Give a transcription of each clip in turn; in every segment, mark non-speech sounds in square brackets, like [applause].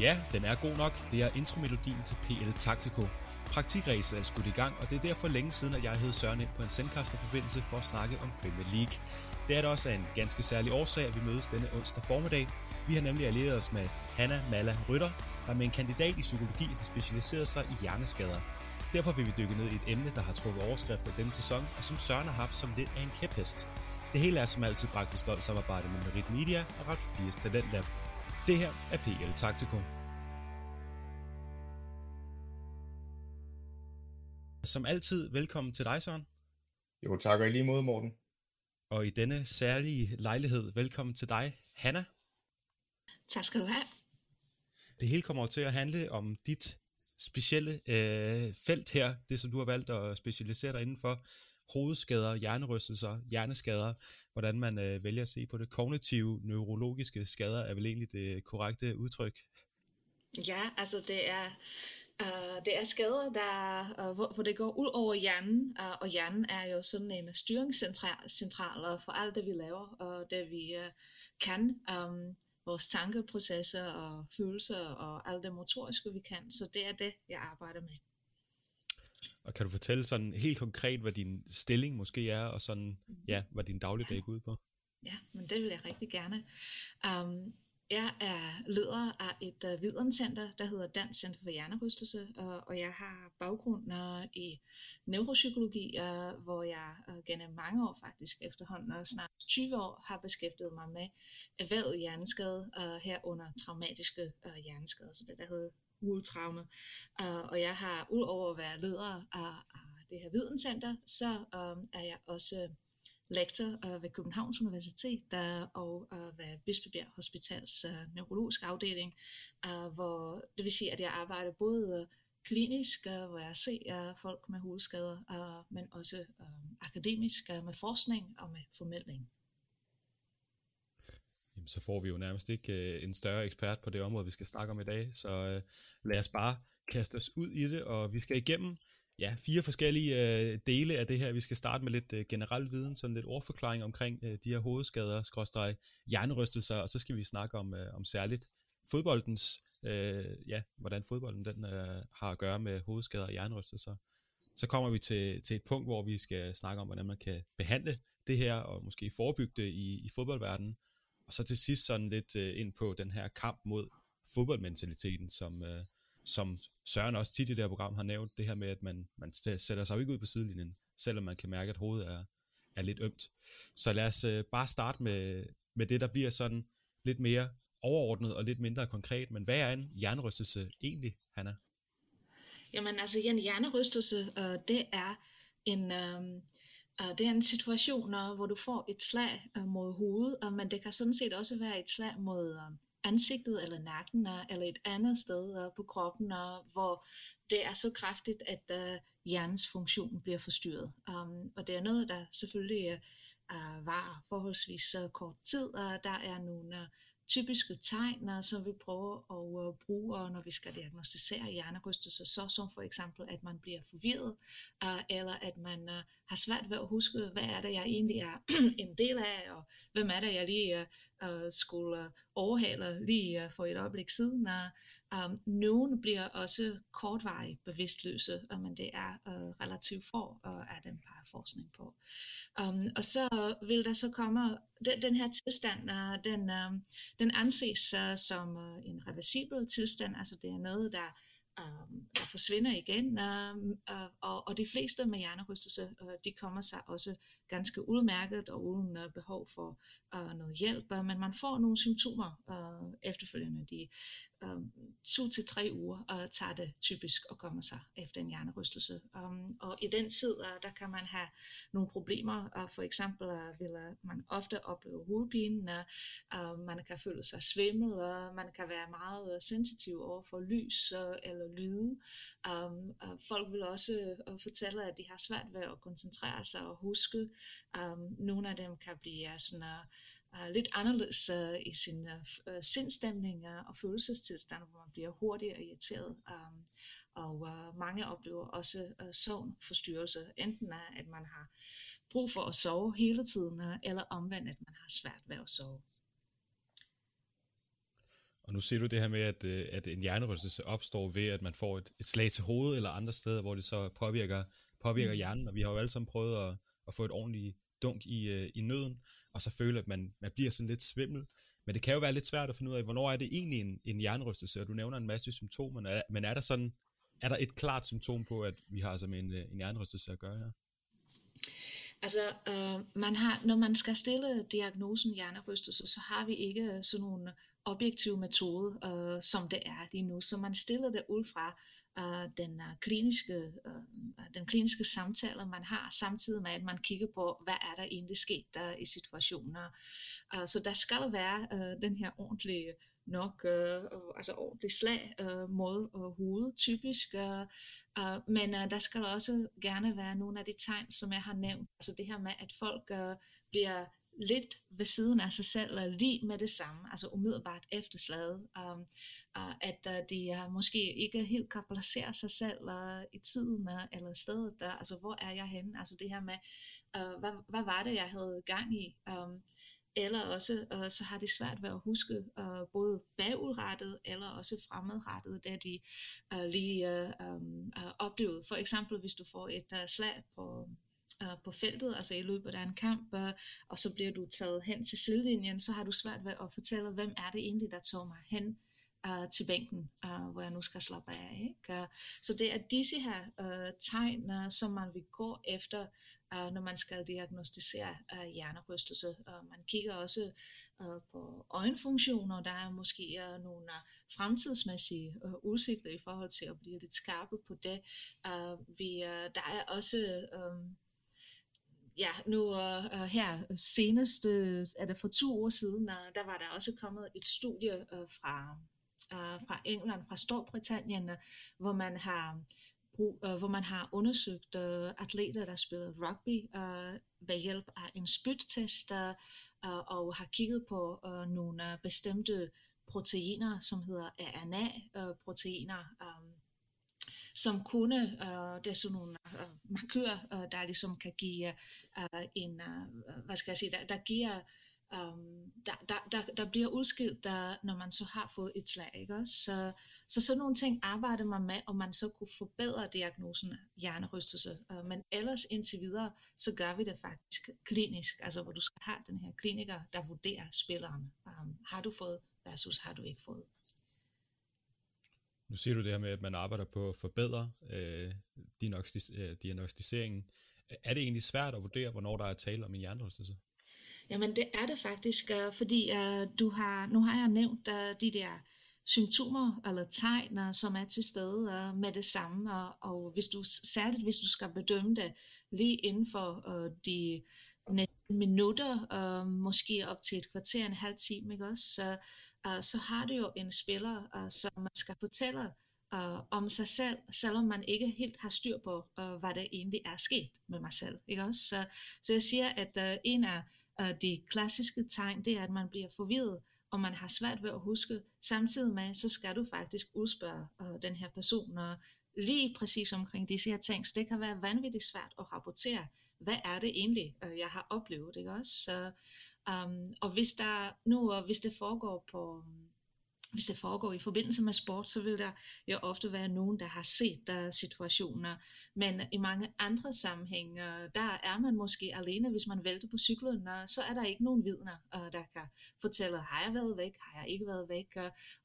Ja, den er god nok. Det er intromelodien til PL Taktiko. Praktikræset er skudt i gang, og det er derfor længe siden, at jeg hed Søren ind på en sendkasterforbindelse for at snakke om Premier League. Det er da også af en ganske særlig årsag, at vi mødes denne onsdag formiddag. Vi har nemlig allieret os med Hanna Malla Rytter, der med en kandidat i psykologi har specialiseret sig i hjerneskader. Derfor vil vi dykke ned i et emne, der har trukket overskrifter denne sæson, og som Søren har haft som lidt af en kæphest. Det hele er som altid bragt i stolt samarbejde med Merit Media og Ret 4's Talent Lab. Det her er PL Taktiko. Som altid, velkommen til dig, Søren. Jo, tak og i lige måde, Morten. Og i denne særlige lejlighed, velkommen til dig, Hanna. Tak skal du have. Det hele kommer til at handle om dit specielle øh, felt her, det som du har valgt at specialisere dig indenfor, hovedskader, hjernerystelser, hjerneskader, hvordan man øh, vælger at se på det. Kognitive, neurologiske skader er vel egentlig det korrekte udtryk? Ja, altså det er, øh, det er skader, der, øh, hvor, hvor det går ud over hjernen, øh, og hjernen er jo sådan en styringscentral for alt det, vi laver, og det vi øh, kan. Øh, vores tankeprocesser og følelser og alt det motoriske, vi kan. Så det er det, jeg arbejder med. Og kan du fortælle sådan helt konkret, hvad din stilling måske er, og sådan, mm. ja, hvad din dagligdag går ud på? Ja, men det vil jeg rigtig gerne. Um, jeg er leder af et uh, videnscenter, der hedder Dansk Center for Hjernerystelse, og, og jeg har baggrund uh, i neuropsykologi, uh, hvor jeg uh, gennem mange år faktisk efterhånden, og snart 20 år, har beskæftiget mig med erhvervet hjerneskade uh, herunder traumatiske uh, hjerneskader, så det der hedder hultraume. Uh, øh, og jeg har, udover at være leder af, af det her videnscenter, så um, er jeg også lektor uh, ved Københavns Universitet der, og uh, ved Bispebjerg Hospitals uh, neurologiske afdeling, uh, hvor det vil sige, at jeg arbejder både uh, klinisk, uh, hvor jeg ser uh, folk med hovedskader, uh, men også uh, akademisk uh, med forskning og med formidling. Jamen, så får vi jo nærmest ikke øh, en større ekspert på det område, vi skal snakke om i dag, så øh, lad os bare kaste os ud i det, og vi skal igennem ja, fire forskellige øh, dele af det her. Vi skal starte med lidt øh, generel viden, sådan lidt ordforklaring omkring øh, de her hovedskader, skråstrej hjernerystelser, og så skal vi snakke om, øh, om særligt fodboldens, øh, ja, hvordan fodbolden den øh, har at gøre med hovedskader og hjernerystelser. Så kommer vi til, til et punkt, hvor vi skal snakke om, hvordan man kan behandle det her, og måske forebygge det i, i fodboldverdenen. Og så til sidst sådan lidt øh, ind på den her kamp mod fodboldmentaliteten, som, øh, som Søren også tit i det her program har nævnt, det her med, at man, man sætter sig ikke ud på sidelinjen, selvom man kan mærke, at hovedet er, er lidt ømt. Så lad os øh, bare starte med, med det, der bliver sådan lidt mere overordnet og lidt mindre konkret. Men hvad er en hjernerystelse egentlig, Hanna? Jamen altså, en hjernerystelse, øh, det er en... Øh, Øh, det er en situation, øh, hvor du får et slag øh, mod hovedet, men det kan sådan set også være et slag mod ansigtet eller nakken eller et andet sted på kroppen, hvor det er så kraftigt, at hjernens funktion bliver forstyrret. Um, og det er noget, der selvfølgelig uh, var forholdsvis kort tid, og der er nogle typiske tegn, øh, som vi prøver at øh, bruge, når vi skal diagnostisere hjernerystelse, så som for eksempel, at man bliver forvirret, øh, eller at man har svært ved at huske, hvad er det, jeg egentlig er [clears throat] en del af, og hvem er det, jeg lige skulle overhale lige for et øjeblik siden. Um, nogen bliver også kortvarigt bevidstløse, uh, men det er uh, relativt få uh, er den bare forskning på. Um, og så vil der så komme, den, den her tilstand, uh, den, um, den anses uh, som uh, en reversibel tilstand, altså det er noget, der um, der forsvinder igen, øh, uh, og, og de fleste med hjernerystelse, uh, de kommer sig også ganske udmærket og uden øh, behov for øh, noget hjælp, øh, men man får nogle symptomer øh, efterfølgende. De øh, to til tre uger øh, tager det typisk at komme sig efter en hjernerystelse. Um, og i den tid, øh, der kan man have nogle problemer. Uh, for eksempel uh, vil uh, man ofte opleve hovedpine, uh, man kan føle sig svimmel, uh, man kan være meget uh, sensitiv over for lys uh, eller lyde. Um, uh, folk vil også uh, fortælle, at de har svært ved at koncentrere sig og huske. Um, nogle af dem kan blive sådan... Uh, uh, lidt anderledes uh, i sin uh, sindstemning uh, og følelsestilstand, hvor man bliver hurtigt og irriteret. Um, og uh, mange oplever også uh, søvnforstyrrelse, enten af, at man har brug for at sove hele tiden, uh, eller omvendt, at man har svært ved at sove. Og nu ser du det her med, at, at en hjernerystelse opstår ved, at man får et, et slag til hovedet eller andre steder, hvor det så påvirker, påvirker mm. hjernen. Og vi har jo alle sammen prøvet at, at få et ordentligt dunk i, øh, i nøden, og så føle, at man, man bliver sådan lidt svimmel. Men det kan jo være lidt svært at finde ud af, hvornår er det egentlig en, en hjernerystelse, og du nævner en masse symptomer, men er, der sådan, er der et klart symptom på, at vi har altså med en, øh, en hjernerystelse at gøre her? Altså, øh, man har, når man skal stille diagnosen hjernerystelse, så har vi ikke sådan nogle objektiv metode, øh, som det er lige nu. Så man stiller det ud fra øh, den, øh, kliniske, øh, den kliniske samtale, man har, samtidig med, at man kigger på, hvad er der egentlig sket der i situationer. Øh, så der skal være øh, den her ordentlige nok øh, øh, altså ordentlig slag øh, mod øh, hovedet, typisk. Øh, øh, men øh, der skal også gerne være nogle af de tegn, som jeg har nævnt. Altså det her med, at folk øh, bliver lidt ved siden af sig selv, eller lige med det samme, altså umiddelbart efter slaget, um, uh, at øh, uh, de uh, øh, måske ikke helt kan placere sig selv uh, i tiden uh, eller stedet, der, altså hvor er jeg henne, altså det her med, uh, hvad, hvad var det, jeg havde gang i, um, eller også uh, så har de svært ved at huske uh, både bagudrettet eller også fremadrettet, da de uh, lige uh, um, uh, oplevede. For eksempel hvis du får et uh, slag på øh, på feltet, altså i løbet af en kamp, øh, og så bliver du taget hen til sidelinjen, så har du svært ved at fortælle, hvem er det egentlig, der tog mig hen øh, til bænken, øh, hvor jeg nu skal slappe af. Ikke? Øh, så det er disse her øh, tegn, øh, som man vil gå efter, øh, når man skal diagnostisere øh, hjernerystelse. Og man kigger også øh, på øjenfunktioner, der er måske nogle fremtidsmæssige uh, udsigter i forhold til at blive lidt skarpe på det. Uh, vi, uh, der er også... Um, ja, nu uh, her senest, uh, er det for to år siden, uh, der var der også kommet et studie uh, fra, uh, fra England, fra Storbritannien, uh, hvor man har brug, uh, hvor man har undersøgt uh, atleter, der spiller rugby uh, ved hjælp af en spyttest, uh, og har kigget på uh, nogle uh, bestemte proteiner, som hedder RNA-proteiner, um, som kunne, øh, det er sådan nogle øh, markører, øh, der ligesom kan give øh, en, øh, hvad skal jeg sige, der, der giver, um, der, der, der, der bliver udskilt, der, når man så har fået et slag, ikke også? Så, så sådan nogle ting arbejder man med, og man så kunne forbedre diagnosen af hjernerystelse. Uh, men ellers indtil videre, så gør vi det faktisk klinisk, altså hvor du skal have den her kliniker, der vurderer spilleren. Um, har du fået versus har du ikke fået. Nu siger du det her med, at man arbejder på at forbedre øh, diagnostis- øh, diagnostiseringen. Er det egentlig svært at vurdere, hvornår der er tale om en hjernerystelse? Jamen det er det faktisk, øh, fordi øh, du har, nu har jeg nævnt øh, de der symptomer eller tegn, øh, som er til stede øh, med det samme, og, og hvis du, særligt hvis du skal bedømme det lige inden for øh, de minutter, øh, måske op til et kvarter, en halv time, ikke også? Så, øh, så har du jo en spiller, øh, som man skal fortælle øh, om sig selv, selvom man ikke helt har styr på, hvad der egentlig er sket med mig selv, ikke også? Så, så jeg siger, at uh, en af de klassiske tegn, det er, at man bliver forvirret, og man har svært ved at huske. Samtidig med, så skal du faktisk udspørge den her person, og lige præcis omkring disse her ting. Så det kan være vanvittigt svært at rapportere, hvad er det egentlig, øh, jeg har oplevet, ikke også? Så, um, og hvis der nu, hvis det foregår på, hvis det foregår i forbindelse med sport, så vil der jo ofte være nogen, der har set der situationer. Men i mange andre sammenhænge, der er man måske alene, hvis man vælter på cyklen, så er der ikke nogen vidner, øh, der kan fortælle, har jeg været væk, har jeg ikke været væk.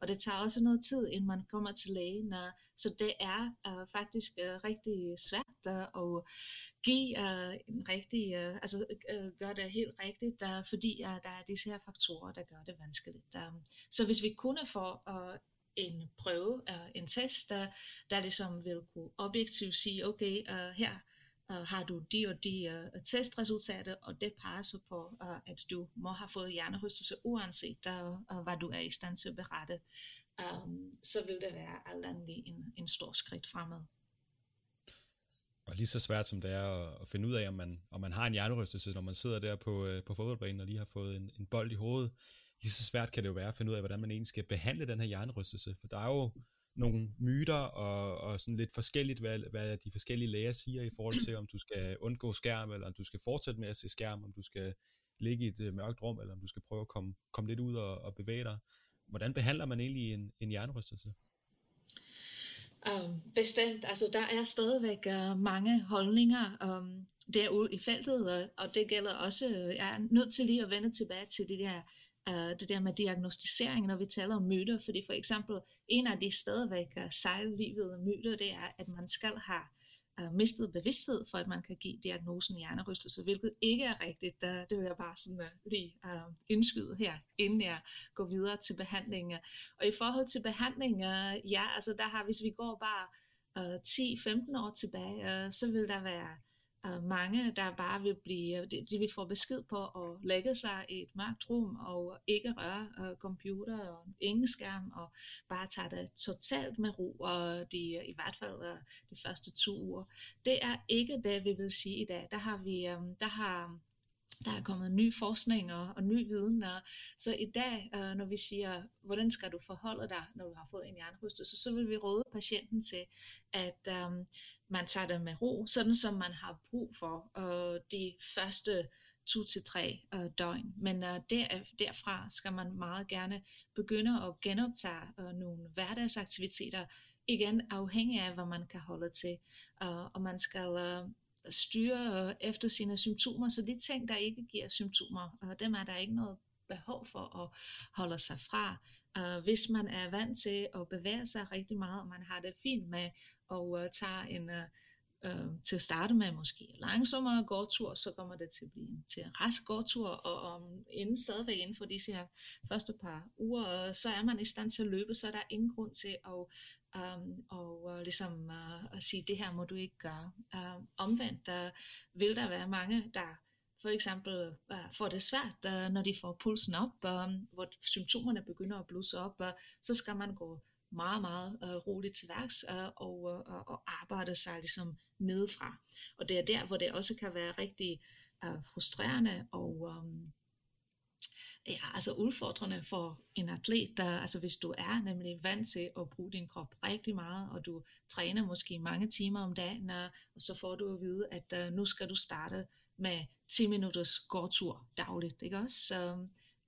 Og det tager også noget tid, inden man kommer til lægen. Så det er øh, faktisk øh, rigtig svært at give en rigtig, altså gøre det helt rigtigt, fordi der er disse her faktorer, der gør det vanskeligt. Så hvis vi kunne for uh, en prøve, uh, en test, der, der ligesom vil kunne objektivt sige, okay, uh, her uh, har du de og de uh, testresultater, og det peger så på, uh, at du må have fået hjernerystelse, uanset uh, uh, hvad du er i stand til at berette. Um, så vil det være alt andet en, en stor skridt fremad. Og lige så svært som det er at, finde ud af, om man, om man har en hjernerystelse, når man sidder der på, på fodboldbanen og lige har fået en, en bold i hovedet, lige så svært kan det jo være at finde ud af, hvordan man egentlig skal behandle den her hjernerystelse. For der er jo nogle myter og, og sådan lidt forskelligt, hvad, hvad de forskellige læger siger i forhold til, om du skal undgå skærm, eller om du skal fortsætte med at se skærm, om du skal ligge i et øh, mørkt rum, eller om du skal prøve at komme, komme lidt ud og, og bevæge dig. hvordan behandler man egentlig en, en hjernerystelse? Um, bestemt. Altså, der er stadigvæk uh, mange holdninger um, derude i feltet, og, og det gælder også, øh, jeg er nødt til lige at vende tilbage til det der, uh, det der med diagnostisering, når vi taler om myter, fordi for eksempel en af de stadigvæk uh, myter, det er, at man skal have uh, mistet bevidsthed for, at man kan give diagnosen hjernerystelse, hvilket ikke er rigtigt. Uh, det vil jeg bare sådan, uh, lige uh, indskyde her, inden jeg går videre til behandlinger. Og i forhold til behandlinger, ja, altså der har, hvis vi går bare uh, 10-15 år tilbage, uh, så vil der være uh, mange, der bare vil blive, øh, de, de vil få besked på at lægge sig i et mørkt rum og ikke røre øh, uh, computer og ingen skærm og bare tage det totalt med ro og de, i hvert fald uh, de første to uger. Det er ikke det, vi vil sige i dag. Der har vi, um, der har der er kommet ny forskning og, og ny viden. Og, så i dag, øh, når vi siger, hvordan skal du forholde dig, når du har fået en hjernerystelse, så vil vi råde patienten til, at øh, man tager det med ro, sådan som man har brug for øh, de første to til tre øh, døgn. Men øh, der, derfra skal man meget gerne begynde at genoptage øh, nogle hverdagsaktiviteter, igen afhængig af, hvad man kan holde til. Øh, og man skal øh, styre efter sine symptomer, så de ting, der ikke giver symptomer, øh, dem er der ikke noget behov for at holde sig fra. Uh, hvis man er vant til at bevæge sig rigtig meget, og man har det fint med at uh, tage en, øh, øh, til at starte med måske langsommere gårdtur, så kommer det til at blive til en rask gårdtur, og om inden stadigvæk inden for disse her første par uger, øh, så er man i stand til at løbe, så er der ingen grund til at um, og uh, ligesom uh, at sige, det her må du ikke gøre. Uh, omvendt uh, vil der være mange, der for eksempel uh, får det svært, uh, når de får pulsen op, uh, hvor symptomerne begynder at blusse op, uh, så skal man gå meget, meget uh, roligt til værks uh, og, uh, og arbejde sig ligesom nedefra. Og det er der, hvor det også kan være rigtig uh, frustrerende og um, ja, altså udfordrende for en atlet, der, altså hvis du er nemlig vant til at bruge din krop rigtig meget, og du træner måske mange timer om dagen, øh, og så får du at vide, at uh, nu skal du starte med 10 minutters gårdtur dagligt, ikke også? Så,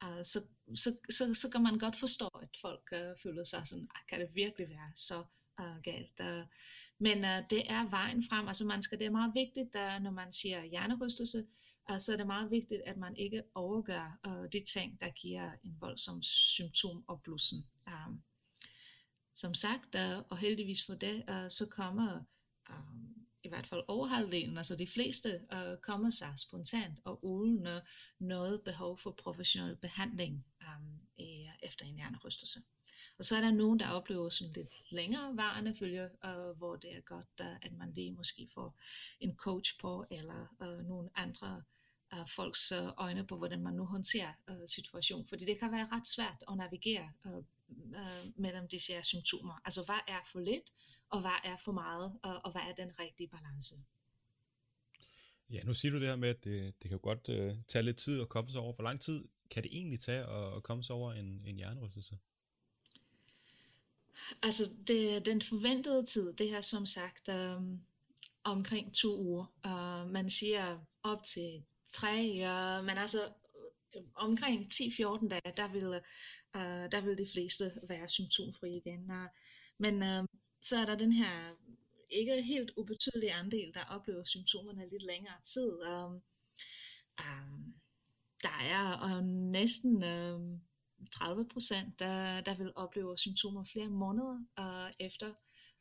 uh, så, så, så, så kan man godt forstå, at folk uh, føler sig sådan, ah, kan det virkelig være så uh, galt. Øh, men uh, det er vejen frem. Altså man skal, det er meget vigtigt, der, når man siger hjernerystelse, uh, så er det meget vigtigt, at man ikke overgør uh, de ting, der giver en voldsom symptom og blussen. Um, som sagt, uh, og heldigvis for det, uh, så kommer um, i hvert fald over halvdelen, altså de fleste, uh, kommer sig spontant og uden noget behov for professionel behandling efter en hjernerystelse. Og så er der nogen, der oplever sådan lidt længere varende følger, øh, hvor det er godt, uh, at man lige måske får en coach på, eller øh, nogle andre øh, folks øh, øjne på, hvordan man nu håndterer øh, situationen. Fordi det kan være ret svært at navigere øh, øh, mellem disse her symptomer. Altså, hvad er for lidt, og hvad er for meget, øh, og hvad er den rigtige balance? Ja, nu siger du det her med, at det, det kan godt øh, tage lidt tid at komme sig over. for lang tid kan det egentlig tage at, at komme sig over en, en hjernerystelse? Altså, det, den forventede tid, det her som sagt øh, omkring to uger. Øh, man siger op til tre, øh, men altså omkring 10-14 dage, der vil, øh, der vil de fleste være symptomfri igen. Uh, men øh, så er der den her ikke helt ubetydelige andel, der oplever symptomerne lidt længere tid. Øh, um, der er og næsten... øh, 30 procent, der, der vil opleve symptomer flere måneder øh, efter,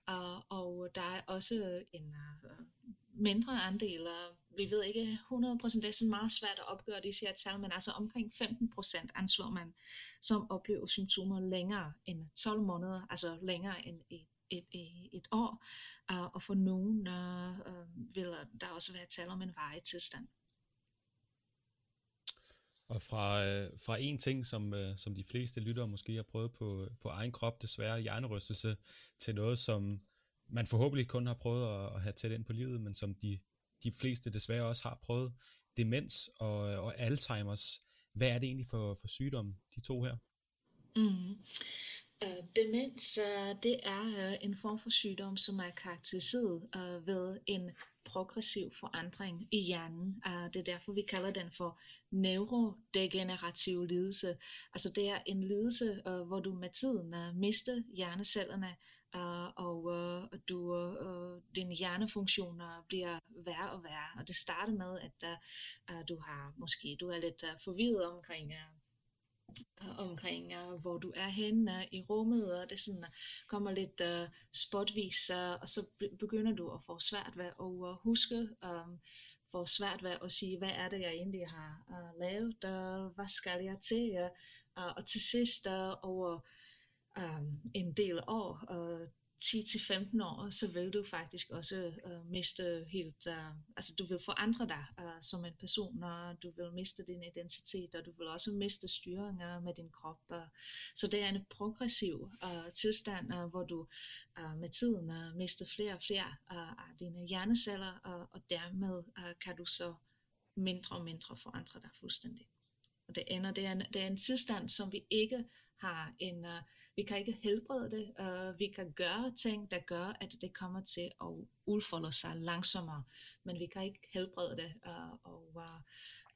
Og, og der er også en øh, mindre andel, og vi ved ikke 100 procent, det er sådan meget svært at opgøre disse her tal, men altså omkring 15 procent anslår man, som oplever symptomer længere end 12 måneder, altså længere end et et, et, et år, uh, og for nogen uh, uh, vil der også være tal om en varig tilstand. Og fra, øh, fra en ting, som, øh, som de fleste lyttere måske har prøvet på, øh, på egen krop, desværre hjernerystelse, til noget, som man forhåbentlig kun har prøvet at, at have tæt ind på livet, men som de, de fleste desværre også har prøvet, demens og, øh, og Alzheimer's. Hvad er det egentlig for, for sygdom, de to her? Mm. Uh, demens, uh, det er uh, en form for sygdom, som er karakteriseret ved en progressiv forandring i hjernen. Uh, det er derfor, vi kalder den for neurodegenerativ lidelse. Altså det er en lidelse, øh, hvor du med tiden øh, mister hjernecellerne, øh, og du, din hjernefunktioner bliver værre og værre. Og det starter med, at du har måske du er lidt forvirret omkring omkring, uh, hvor du er henne uh, i rummet, og det sådan, uh, kommer lidt uh, spotvis, uh, og så begynder du at få svært ved at uh, huske, um, får svært ved at sige, hvad er det, jeg egentlig har uh, lavet, uh, hvad skal jeg til, uh, og til sidst uh, over um, en del år, uh, 10-15 år, så vil du faktisk også øh, miste helt, øh, altså du vil forandre dig øh, som en person, og du vil miste din identitet, og du vil også miste styringer med din krop. Øh. Så det er en progressiv øh, tilstand, øh, hvor du øh, med tiden øh, mister flere og flere øh, af dine hjerneceller, øh, og dermed øh, kan du så mindre og mindre forandre dig fuldstændig. Og det ender, det er en, det er en tilstand, som vi ikke har en, uh, vi kan ikke helbrede det, uh, vi kan gøre ting, der gør, at det kommer til at udfolde sig langsommere, men vi kan ikke helbrede det, uh, og uh,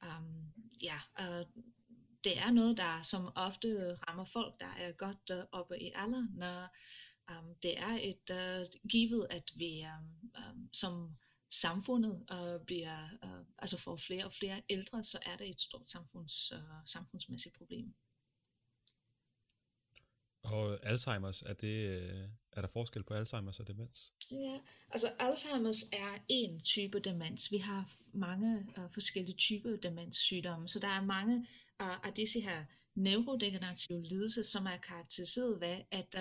um, ja, uh, det er noget, der som ofte rammer folk, der er godt uh, oppe i alder, når um, det er et uh, givet, at vi um, um, som samfundet uh, bliver, uh, altså får flere og flere ældre, så er det et stort samfunds, uh, samfundsmæssigt problem. Og Alzheimer's, er, det, øh, er der forskel på Alzheimer's og demens? Ja, altså Alzheimer's er en type demens. Vi har mange uh, forskellige typer demenssygdomme, så der er mange uh, af disse her neurodegenerative lidelser, som er karakteriseret ved, at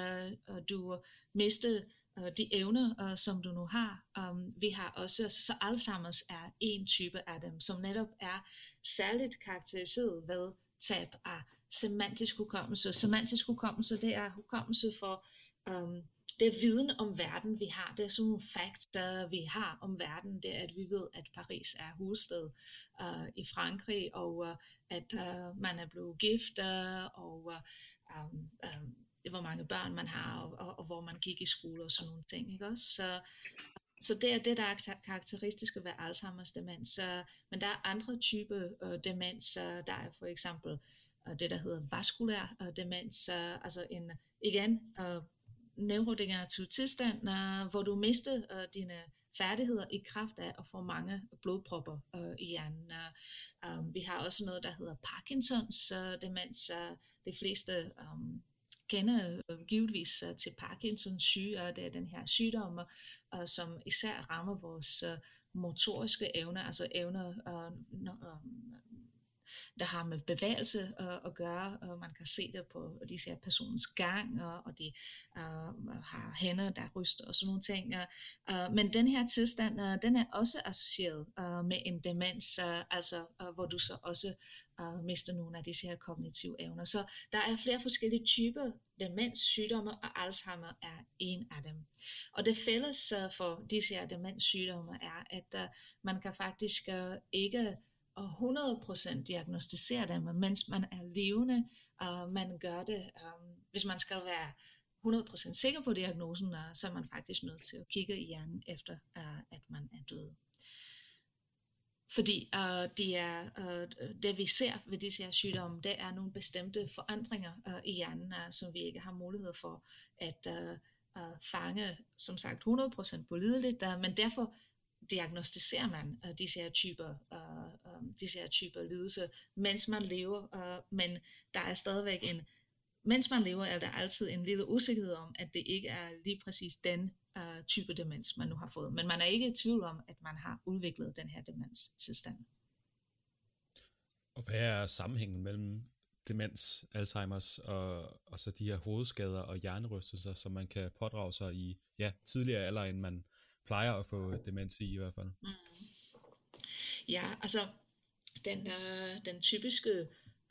uh, du mister uh, de evner, uh, som du nu har. Um, vi har også, så Alzheimer's er en type af dem, som netop er særligt karakteriseret ved tab af semantisk hukommelse. Semantisk hukommelse, det er hukommelse for um, det er viden om verden, vi har. Det er sådan nogle facts, øh, vi har om verden. Det er, at vi ved, at Paris er hovedstad uh, øh, i Frankrig, og uh, at uh, man er blevet gift, uh, og uh, um, um, hvor mange børn man har, og, og, og hvor man gik i skole og sådan nogle ting. Ikke også? Så, så det er det, der er karakteristisk ved Alzheimer's demens. Men der er andre typer uh, demens. Der er for eksempel øh, det, der hedder vaskulær øh, demens. Altså en, igen, uh, neurodegenerativ tilstand, hvor du mister dine færdigheder i kraft af at få mange blodpropper i hjernen. Vi har også noget, der hedder Parkinsons uh, demens. Uh, de fleste kender øh, givetvis øh, til Parkinsons syge, og det er den her sygdom, og som især rammer vores øh, motoriske evner, altså evner, der har med bevægelse uh, at gøre, og man kan se det på de ser personens gang, og, og de øh, har hænder, der ryster og sådan nogle ting. Uh, men den her tilstand, øh, den er også associeret med en demens, uh, altså hvor du så også mister nogle af disse her kognitive evner. Så der er flere forskellige typer demenssygdomme, og Alzheimer er en af dem. Og det fælles for disse her demenssygdomme er, at uh, man kan faktisk uh, ikke og 100% diagnostisere dem, mens man er levende, og man gør det, um, hvis man skal være 100% sikker på diagnosen, øh, så er man faktisk nødt til at kigge i hjernen efter, øh, at man er død. Fordi øh, det, er, øh, det vi ser ved disse her sygdomme, det er nogle bestemte forandringer øh, i hjernen, øh, som vi ikke har mulighed for at øh, øh, fange, som sagt 100% pålideligt, øh, men derfor diagnostiserer man uh, disse her typer, uh, um, disse her typer lidelser, mens man lever, uh, men der er stadigvæk en, mens man lever, er der altid en lille usikkerhed om, at det ikke er lige præcis den uh, type demens, man nu har fået. Men man er ikke i tvivl om, at man har udviklet den her demenstilstand. Og hvad er sammenhængen mellem demens, Alzheimer's og, og så de her hovedskader og hjernerystelser, som man kan pådrage sig i ja, tidligere alder, end man plejer at få demens i i hvert fald. Mm. Ja, altså den, øh, den typiske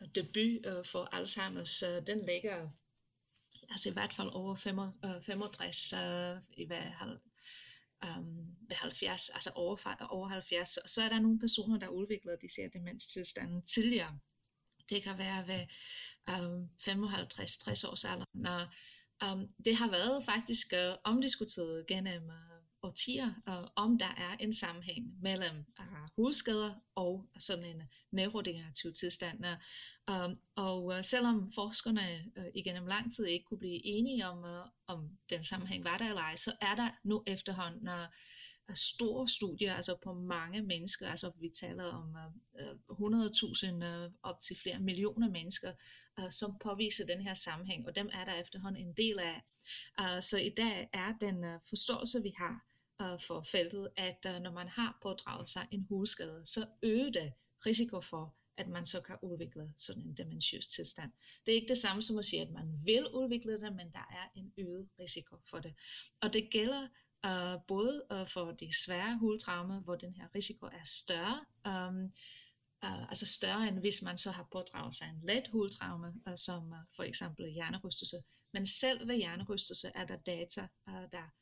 øh, debut øh, for Alzheimer's, øh, den ligger altså i hvert fald over 65 øh, øh, i hver halv, um, ved 70, altså over, over 70, og så er der nogle personer, der udvikler de ser demenstilstanden tidligere. Det kan være ved øhm, um, 55-60 års alder. Når, um, øhm, det har været faktisk uh, omdiskuteret gennem uh, årtier, uh, om der er en sammenhæng mellem øh, uh, hovedskader og sådan en neurodegenerativ tilstand. Uh, og uh, selvom forskerne uh, igennem lang tid ikke kunne blive enige om, uh, om den sammenhæng var der eller ej, så er der nu efterhånden uh, store studier, altså på mange mennesker, altså vi taler om uh, 100.000 uh, op til flere millioner mennesker, uh, som påviser den her sammenhæng, og dem er der efterhånden en del af. Uh, så i dag er den uh, forståelse, vi har uh, for feltet, at øh, når man har pådraget sig en hovedskade, så øger det risiko for, at man så kan udvikle sådan en dementiøs tilstand. Det er ikke det samme som at sige, at man vil udvikle det, men der er en øget risiko for det. Og det gælder uh, både uh, for de svære hovedtraumer, hvor den her risiko er større, um, uh, altså større end hvis man så har pådraget sig en let hovedtraume, uh, som uh, for eksempel hjernerystelse. Men selv ved hjernerystelse er der data, uh, der,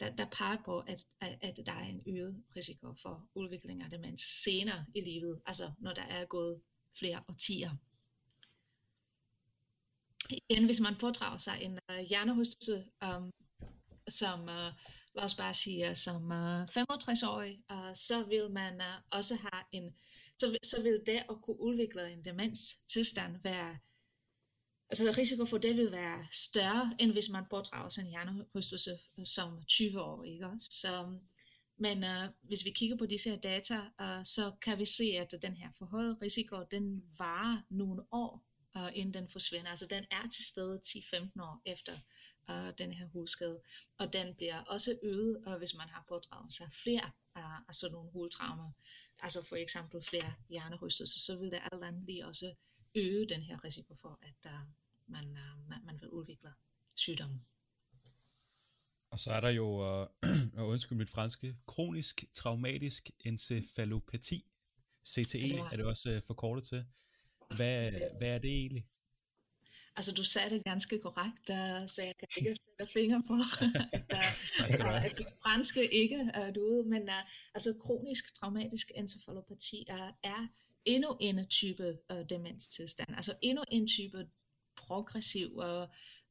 der, der peger på, at, at, der er en øget risiko for udvikling af demens senere i livet, altså når der er gået flere årtier. Igen, hvis man pådrager sig en øh, uh, hjernehystelse, um, øhm, som uh, lad os bare sige, som uh, 65-årig, uh, så vil man uh, også have en, så, så vil det at kunne udvikle en demens tilstand være, altså risiko for det vil være større, end hvis man pådrager sig en hjernerystelse øh, som 20-årig, ikke Så, men øh, hvis vi kigger på disse her data, øh, så kan vi se, at den her forhøjede risiko, den varer nogle år, øh, inden den forsvinder. Altså den er til stede 10-15 år efter øh, den her hovedskade. Og den bliver også øget, øh, hvis man har pådraget sig flere uh, af sådan nogle hovedtraumer. Altså for eksempel flere hjernerystelser, så vil det alt andet lige også øge den her risiko for, at der man, uh, man, man vil udvikle sygdommen. Og så er der jo, [clears throat] og undskyld mit franske, kronisk traumatisk encefalopati. CTE er det også uh, forkortet til. Hvad, hvad er det egentlig? Altså, du sagde det ganske korrekt, så jeg kan ikke sætte fingre på, [laughs] at, der, at det franske ikke er ude, men uh, altså kronisk traumatisk encefalopati er, er endnu en type uh, demenstilstand, altså endnu en type progressiv og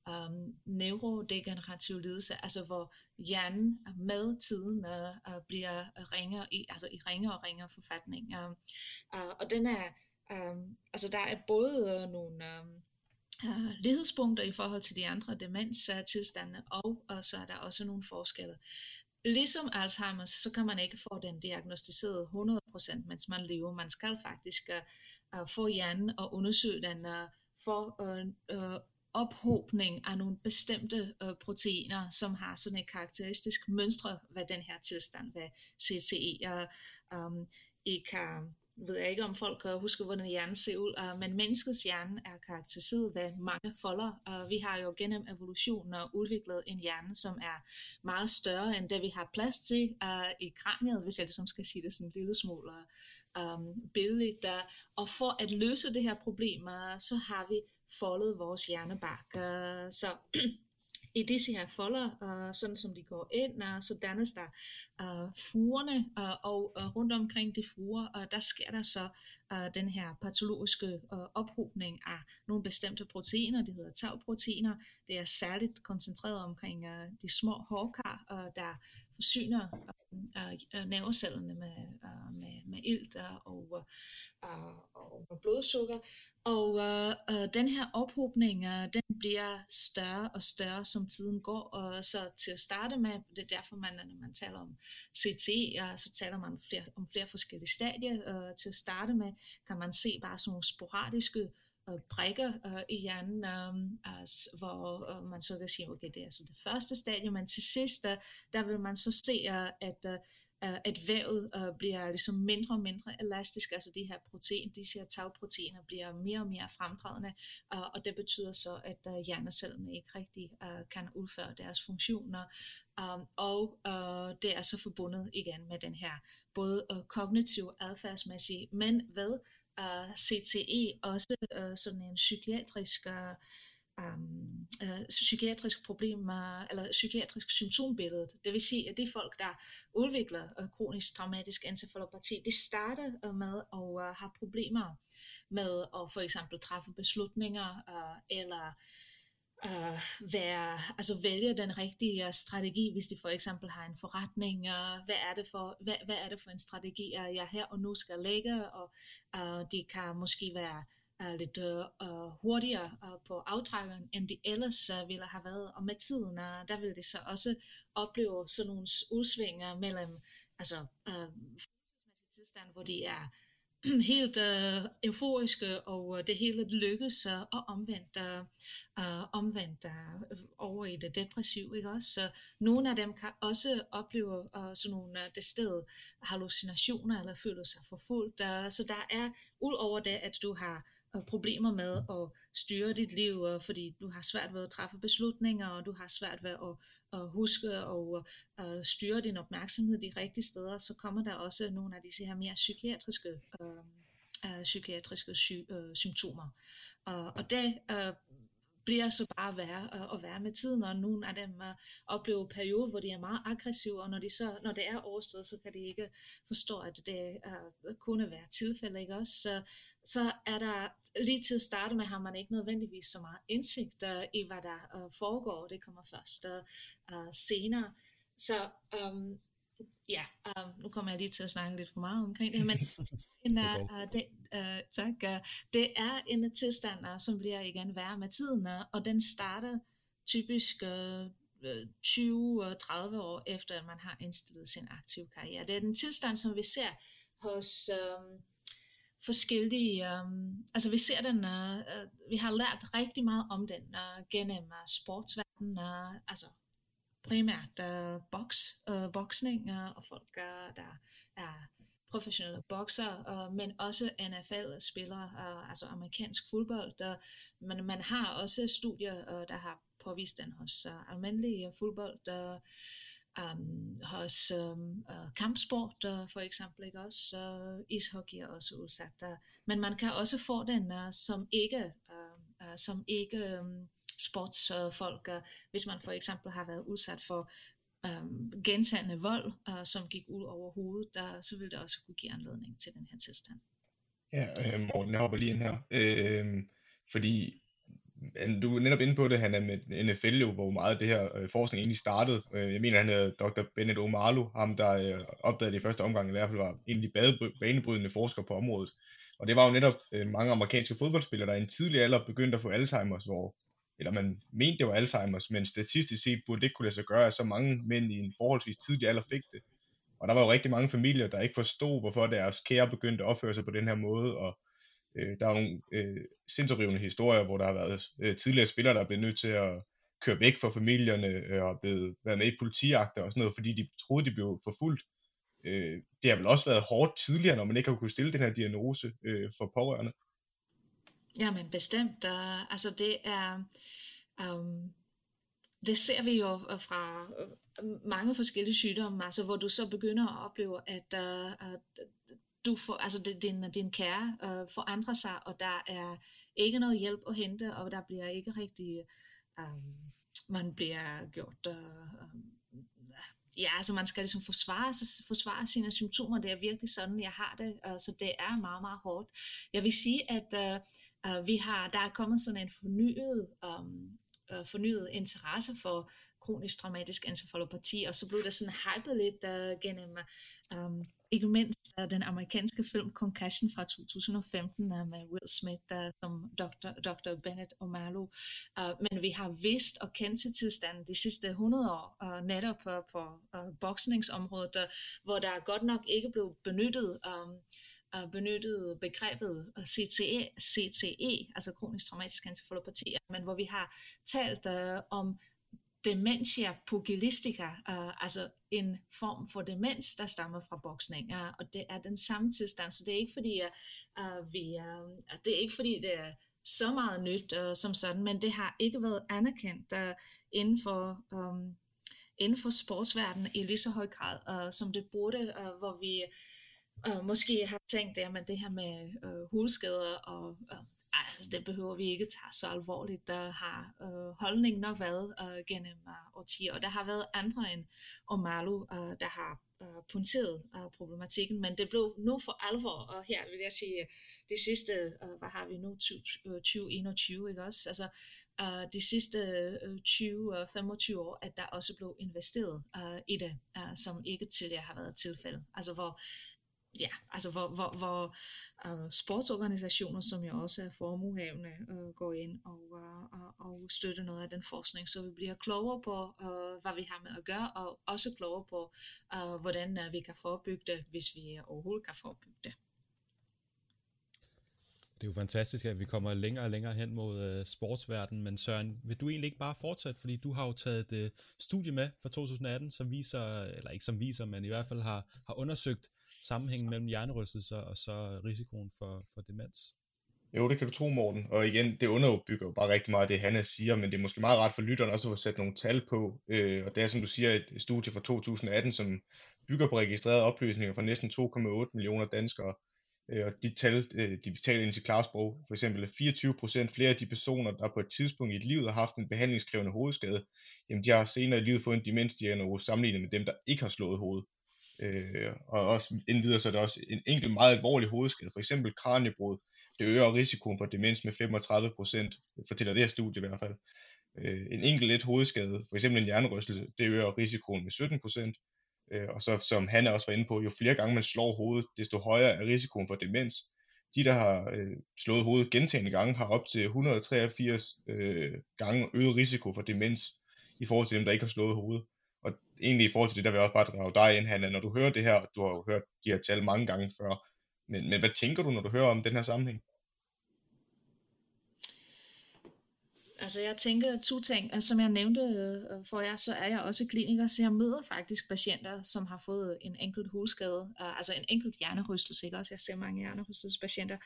um, neurodegenerativ lidelse, altså hvor hjernen med tiden uh, uh, bliver ringer i, altså i ringer og ringer forfatning. Uh, uh, og den er, um, altså der er både uh, nogle um, uh, lighedspunkter i forhold til de andre demenstilstande, og, og så er der også nogle forskelle. Ligesom Alzheimer's, så kan man ikke få den diagnostiseret 100%, procent, mens man lever. Man skal faktisk uh, få hjernen og undersøge den uh, for uh, uh, ophobning af nogle bestemte uh, proteiner, som har sådan et karakteristisk mønstre hvad den her tilstand, hvad CCE. Uh, um, I ved jeg ikke, om folk kan huske, hvordan hjernen ser ud, øh, men menneskets hjerne er karakteriseret ved mange folder. og vi har jo gennem evolutionen udviklet en hjerne, som er meget større end det, vi har plads til øh, i kraniet, hvis jeg ligesom skal sige det sådan en lille smule um, billedligt. Og for at løse det her problem, så har vi foldet vores hjernebark. Så [clears throat] i disse her folder, uh, sådan som de går ind, uh, så dannes der uh, fugerne, uh, og uh, rundt omkring de fuger, uh, der sker der så uh, den her patologiske uh, ophobning af nogle bestemte proteiner, det hedder tagproteiner, Det er særligt koncentreret omkring uh, de små hårkar, uh, der forsyner uh, nervecellerne med, med, med ilt uh, og, og, og blodsukker. Og uh, den her ophobning, den bliver større og større, som tiden går. Og så til at starte med, det er derfor, man, når man taler om CT, så taler man flere, om flere forskellige stadier. Og til at starte med kan man se bare sådan nogle sporadiske uh, prikker øh, i hjernen, øh, altså, hvor øh, man så kan sige, okay, det er altså det første stadie, men til sidst, der, der vil man så se, øh, at øh, uh, at vævet øh, bliver ligesom mindre og mindre elastisk, altså de her protein, de her tagproteiner bliver mere og mere fremtrædende, uh, og det betyder så, at uh, hjernecellerne ikke rigtig kan udføre deres funktioner, um, og uh, det er så forbundet igen med den her både uh, kognitiv adfærdsmæssig, men ved uh, CTE også uh, sådan en psykiatrisk uh, Øhm, øh, um, uh, psykiatriske problemer, øh, eller psykiatrisk symptombillede. Det vil sige, at de folk, der udvikler uh, kronisk traumatisk encefalopati, de starter uh, med at uh, have problemer med at for eksempel træffe beslutninger, uh, eller uh, være, altså vælge den rigtige strategi, hvis de for eksempel har en forretning, uh, hvad, er det for, hvad, hvad er det for en strategi, uh, jeg her og nu skal lægge, og uh, det kan måske være uh, lidt øh, øh, hurtigere øh, på aftrækkeren, end de ellers øh, ville have været, og med tiden, øh, der vil de så også opleve sådan nogle udsvinger mellem, altså øh, tilstand, hvor de er [clears throat] helt øh, euforiske, og øh, det hele lykkes, øh, og omvendt, øh, øh, omvendt øh, over i det depressive. Ikke også? Så nogle af dem kan også opleve øh, sådan nogle øh, sted hallucinationer, eller føle sig forfulgt. Øh, så der er, ud over det, at du har og problemer med at styre dit liv, og fordi du har svært ved at træffe beslutninger, og du har svært ved at, at huske og at styre din opmærksomhed de rigtige steder, så kommer der også nogle af disse her mere psykiatriske øhm, øh, psykiatriske sy- øh, symptomer. Og, og det øh, bliver så bare værre og, at være med tiden, og nogle af dem uh, oplever perioder, hvor de er meget aggressive, og når, de så, når det er overstået, så kan de ikke forstå, at det uh, kunne være tilfælde, ikke også? Så, så er der, lige til at starte med, har man ikke nødvendigvis så meget indsigt uh, i, hvad der uh, foregår, det kommer først uh, senere. Så um, ja, uh, nu kommer jeg lige til at snakke lidt for meget omkring det, men [laughs] en, uh, det, uh, tak, uh, det er en tilstand, som bliver igen værre med tiden, uh, og den starter typisk uh, 20-30 år efter, at man har indstillet sin aktive karriere. Det er den tilstand, som vi ser hos um, forskellige, um, altså vi ser den, uh, vi har lært rigtig meget om den uh, gennem uh, sportsverdenen, uh, altså primært uh, boks, øh, uh, boksning og folk, uh, der er professionelle bokser, uh, øh, men også NFL-spillere, uh, øh, altså amerikansk fodbold. Der, man, man har også studier, uh, der har påvist den hos uh, almindelige fodbold, uh, um, hos um, uh, kampsport uh, for eksempel, ikke også? Uh, ishockey er også udsat. Uh, men man kan også få den, uh, som ikke, uh, uh, som ikke um, sportsfolk, øh, hvis man for eksempel har været udsat for øh, gentagende vold, øh, som gik ud over hovedet, der, så vil det også kunne give anledning til den her tilstand. Ja, øh, Morten, jeg hopper lige ind her. Øh, fordi du er netop inde på det, han er med NFL jo, hvor meget det her øh, forskning egentlig startede. Øh, jeg mener, han hedder Dr. Bennett Omalu, ham der øh, opdagede det i første omgang, i hvert fald var en af de banebrydende forskere på området. Og det var jo netop øh, mange amerikanske fodboldspillere, der i en tidlig alder begyndte at få Alzheimer's, hvor eller man mente, det var Alzheimer's, men statistisk set burde det ikke kunne lade sig gøre, at så mange mænd i en forholdsvis tidlig alder fik det. Og der var jo rigtig mange familier, der ikke forstod, hvorfor deres kære begyndte at opføre sig på den her måde, og øh, der er nogle øh, sindsoprivende historier, hvor der har været øh, tidligere spillere, der er blevet nødt til at køre væk fra familierne øh, og blevet været med i politiagter og sådan noget, fordi de troede, de blev forfulgt. Øh, det har vel også været hårdt tidligere, når man ikke har kunnet stille den her diagnose øh, for pårørende. Jamen bestemt. Uh, altså det er... Um, det ser vi jo fra øh, mange forskellige sygdomme, altså hvor du så begynder at opleve, at uh, at du får, altså din, din kære uh, forandrer sig, og der er ikke noget hjælp at hente, og der bliver ikke rigtig, um, man bliver gjort, uh, ja, altså man skal ligesom forsvare, forsvare sine symptomer, det er virkelig sådan, jeg har det, uh, så det er meget, meget hårdt. Jeg vil sige, at uh, Uh, vi har, der er kommet sådan en fornyet, um, uh, fornyet interesse for kronisk traumatisk encefalopati, og så blev der sådan hypet lidt uh, gennem, um, ikke mindst uh, den amerikanske film Concussion fra 2015 uh, med Will Smith uh, som Dr. Dr. Bennett O'Malley. Uh, men vi har vidst og kendt til tilstanden de sidste 100 år, uh, netop uh, på uh, boksningsområdet, uh, hvor der godt nok ikke blev benyttet um, og benyttet begrebet CTE, CTE, altså kronisk traumatisk encefalopati, men hvor vi har talt øh, om dementia pugilistica, øh, altså en form for demens, der stammer fra boksning, øh, og det er den samme tilstand, så det er ikke fordi, øh, øh, vi, øh, det er ikke fordi det er så meget nyt øh, som sådan, men det har ikke været anerkendt øh, inden for øh, inden for sportsverdenen i lige så høj grad, øh, som det burde, øh, hvor vi øh, måske har tænkt, at det her med øh, hulskader, og øh, altså, det behøver vi ikke tage så alvorligt. Der har øh, holdningen nok været øh, gennem øh, årtier, og der har været andre end Omalu, øh, der har øh, punkteret øh, problematikken, men det blev nu for alvor, og her vil jeg sige, de sidste, øh, hvad har vi nu, 2021, øh, ikke også? Altså, øh, de sidste øh, 20-25 år, at der også blev investeret øh, i det, øh, som ikke tidligere har været tilfældet. Altså, hvor ja, altså hvor, hvor, hvor uh, sportsorganisationer, som jo også er formuehavende, uh, øh, går ind og, uh, og, og støtter noget af den forskning, så vi bliver klogere på, uh, hvad vi har med at gøre, og også klogere på, uh, hvordan uh, vi kan forebygge det, hvis vi overhovedet kan forebygge det. Det er jo fantastisk, at vi kommer længere og længere hen mod uh, sportsverdenen, men Søren, vil du egentlig ikke bare fortsætte, fordi du har jo taget et uh, studie med fra 2018, som viser, eller ikke som viser, men i hvert fald har, har undersøgt sammenhængen mellem hjernerystelser og så risikoen for, for demens. Jo, det kan du tro, Morten. Og igen, det underbygger jo bare rigtig meget det, Hanna siger, men det er måske meget rart for lytteren også at få sat nogle tal på. Øh, og det er, som du siger, et studie fra 2018, som bygger på registrerede oplysninger fra næsten 2,8 millioner danskere. Øh, og de tal, øh, de betaler ind til klarsprog, for eksempel 24 procent flere af de personer, der på et tidspunkt i et liv har haft en behandlingskrævende hovedskade, jamen de har senere i livet fået en demensdiagnose sammenlignet med dem, der ikke har slået hovedet. Øh, og også indvider så er det også en enkelt meget alvorlig hovedskade, for eksempel kraniebrud. Det øger risikoen for demens med 35 procent, fortæller det her studie i hvert fald. Øh, en enkelt let hovedskade, for eksempel en hjernerystelse, det øger risikoen med 17 procent. Øh, og så som han også var inde på, jo flere gange man slår hovedet, desto højere er risikoen for demens. De, der har øh, slået hovedet gentagende gange, har op til 183 øh, gange øget risiko for demens i forhold til dem, der ikke har slået hovedet. Og egentlig i forhold til det, der vil jeg også bare drage dig ind, Hanna, når du hører det her, du har jo hørt de her tal mange gange før, men, men hvad tænker du, når du hører om den her sammenhæng? Altså jeg tænker to ting. Altså, som jeg nævnte øh, for jer, så er jeg også kliniker, så jeg møder faktisk patienter, som har fået en enkelt hovedskade, øh, altså en enkelt hjernerystelse, ikke også? Jeg ser mange hjernerystelsespatienter,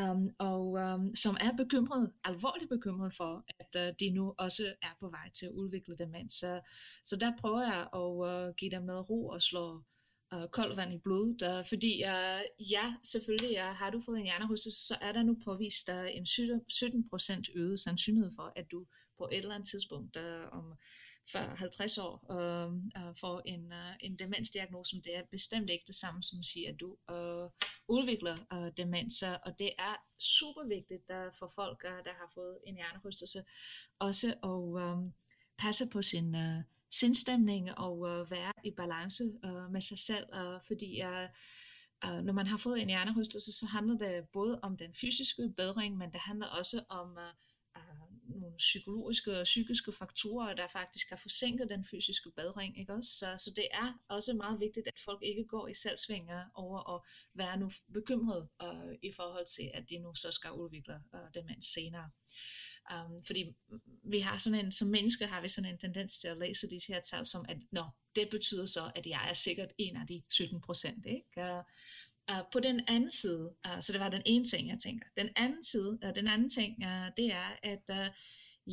um, og um, som er bekymret, alvorligt bekymret for, at uh, de nu også er på vej til at udvikle demens. Så, så der prøver jeg at uh, give dem noget ro og slå og koldt vand i blodet, og fordi uh, ja, selvfølgelig, ja, har du fået en hjernerystelse, så er der nu påvist der en 17% øget sandsynlighed for, at du på et eller andet tidspunkt der om 50 år uh, uh, får en, uh, en demensdiagnose, det er bestemt ikke det samme som at sige, at du uh, udvikler uh, demens, og det er super vigtigt der for folk, uh, der har fået en hjernerystelse, også at uh, passe på sin uh, sindstemning og øh, være i balance øh, med sig selv, øh, fordi jeg øh, når man har fået en hjernerystelse, så handler det både om den fysiske bedring, men det handler også om øh, øh, nogle psykologiske og psykiske faktorer, der faktisk har forsinket den fysiske bedring. Ikke også? Så, så det er også meget vigtigt, at folk ikke går i selvsvinger over at være nu bekymret øh, i forhold til, at de nu så skal udvikle øh, demens senere. Um, fordi vi har sådan en, som mennesker har vi sådan en tendens til at læse de her tal som, at nå, det betyder så, at jeg er sikkert en af de 17 procent. Ikke? Uh, uh, på den anden side, uh, så det var den ene ting, jeg tænker. Den anden side, uh, den anden ting, uh, det er, at uh,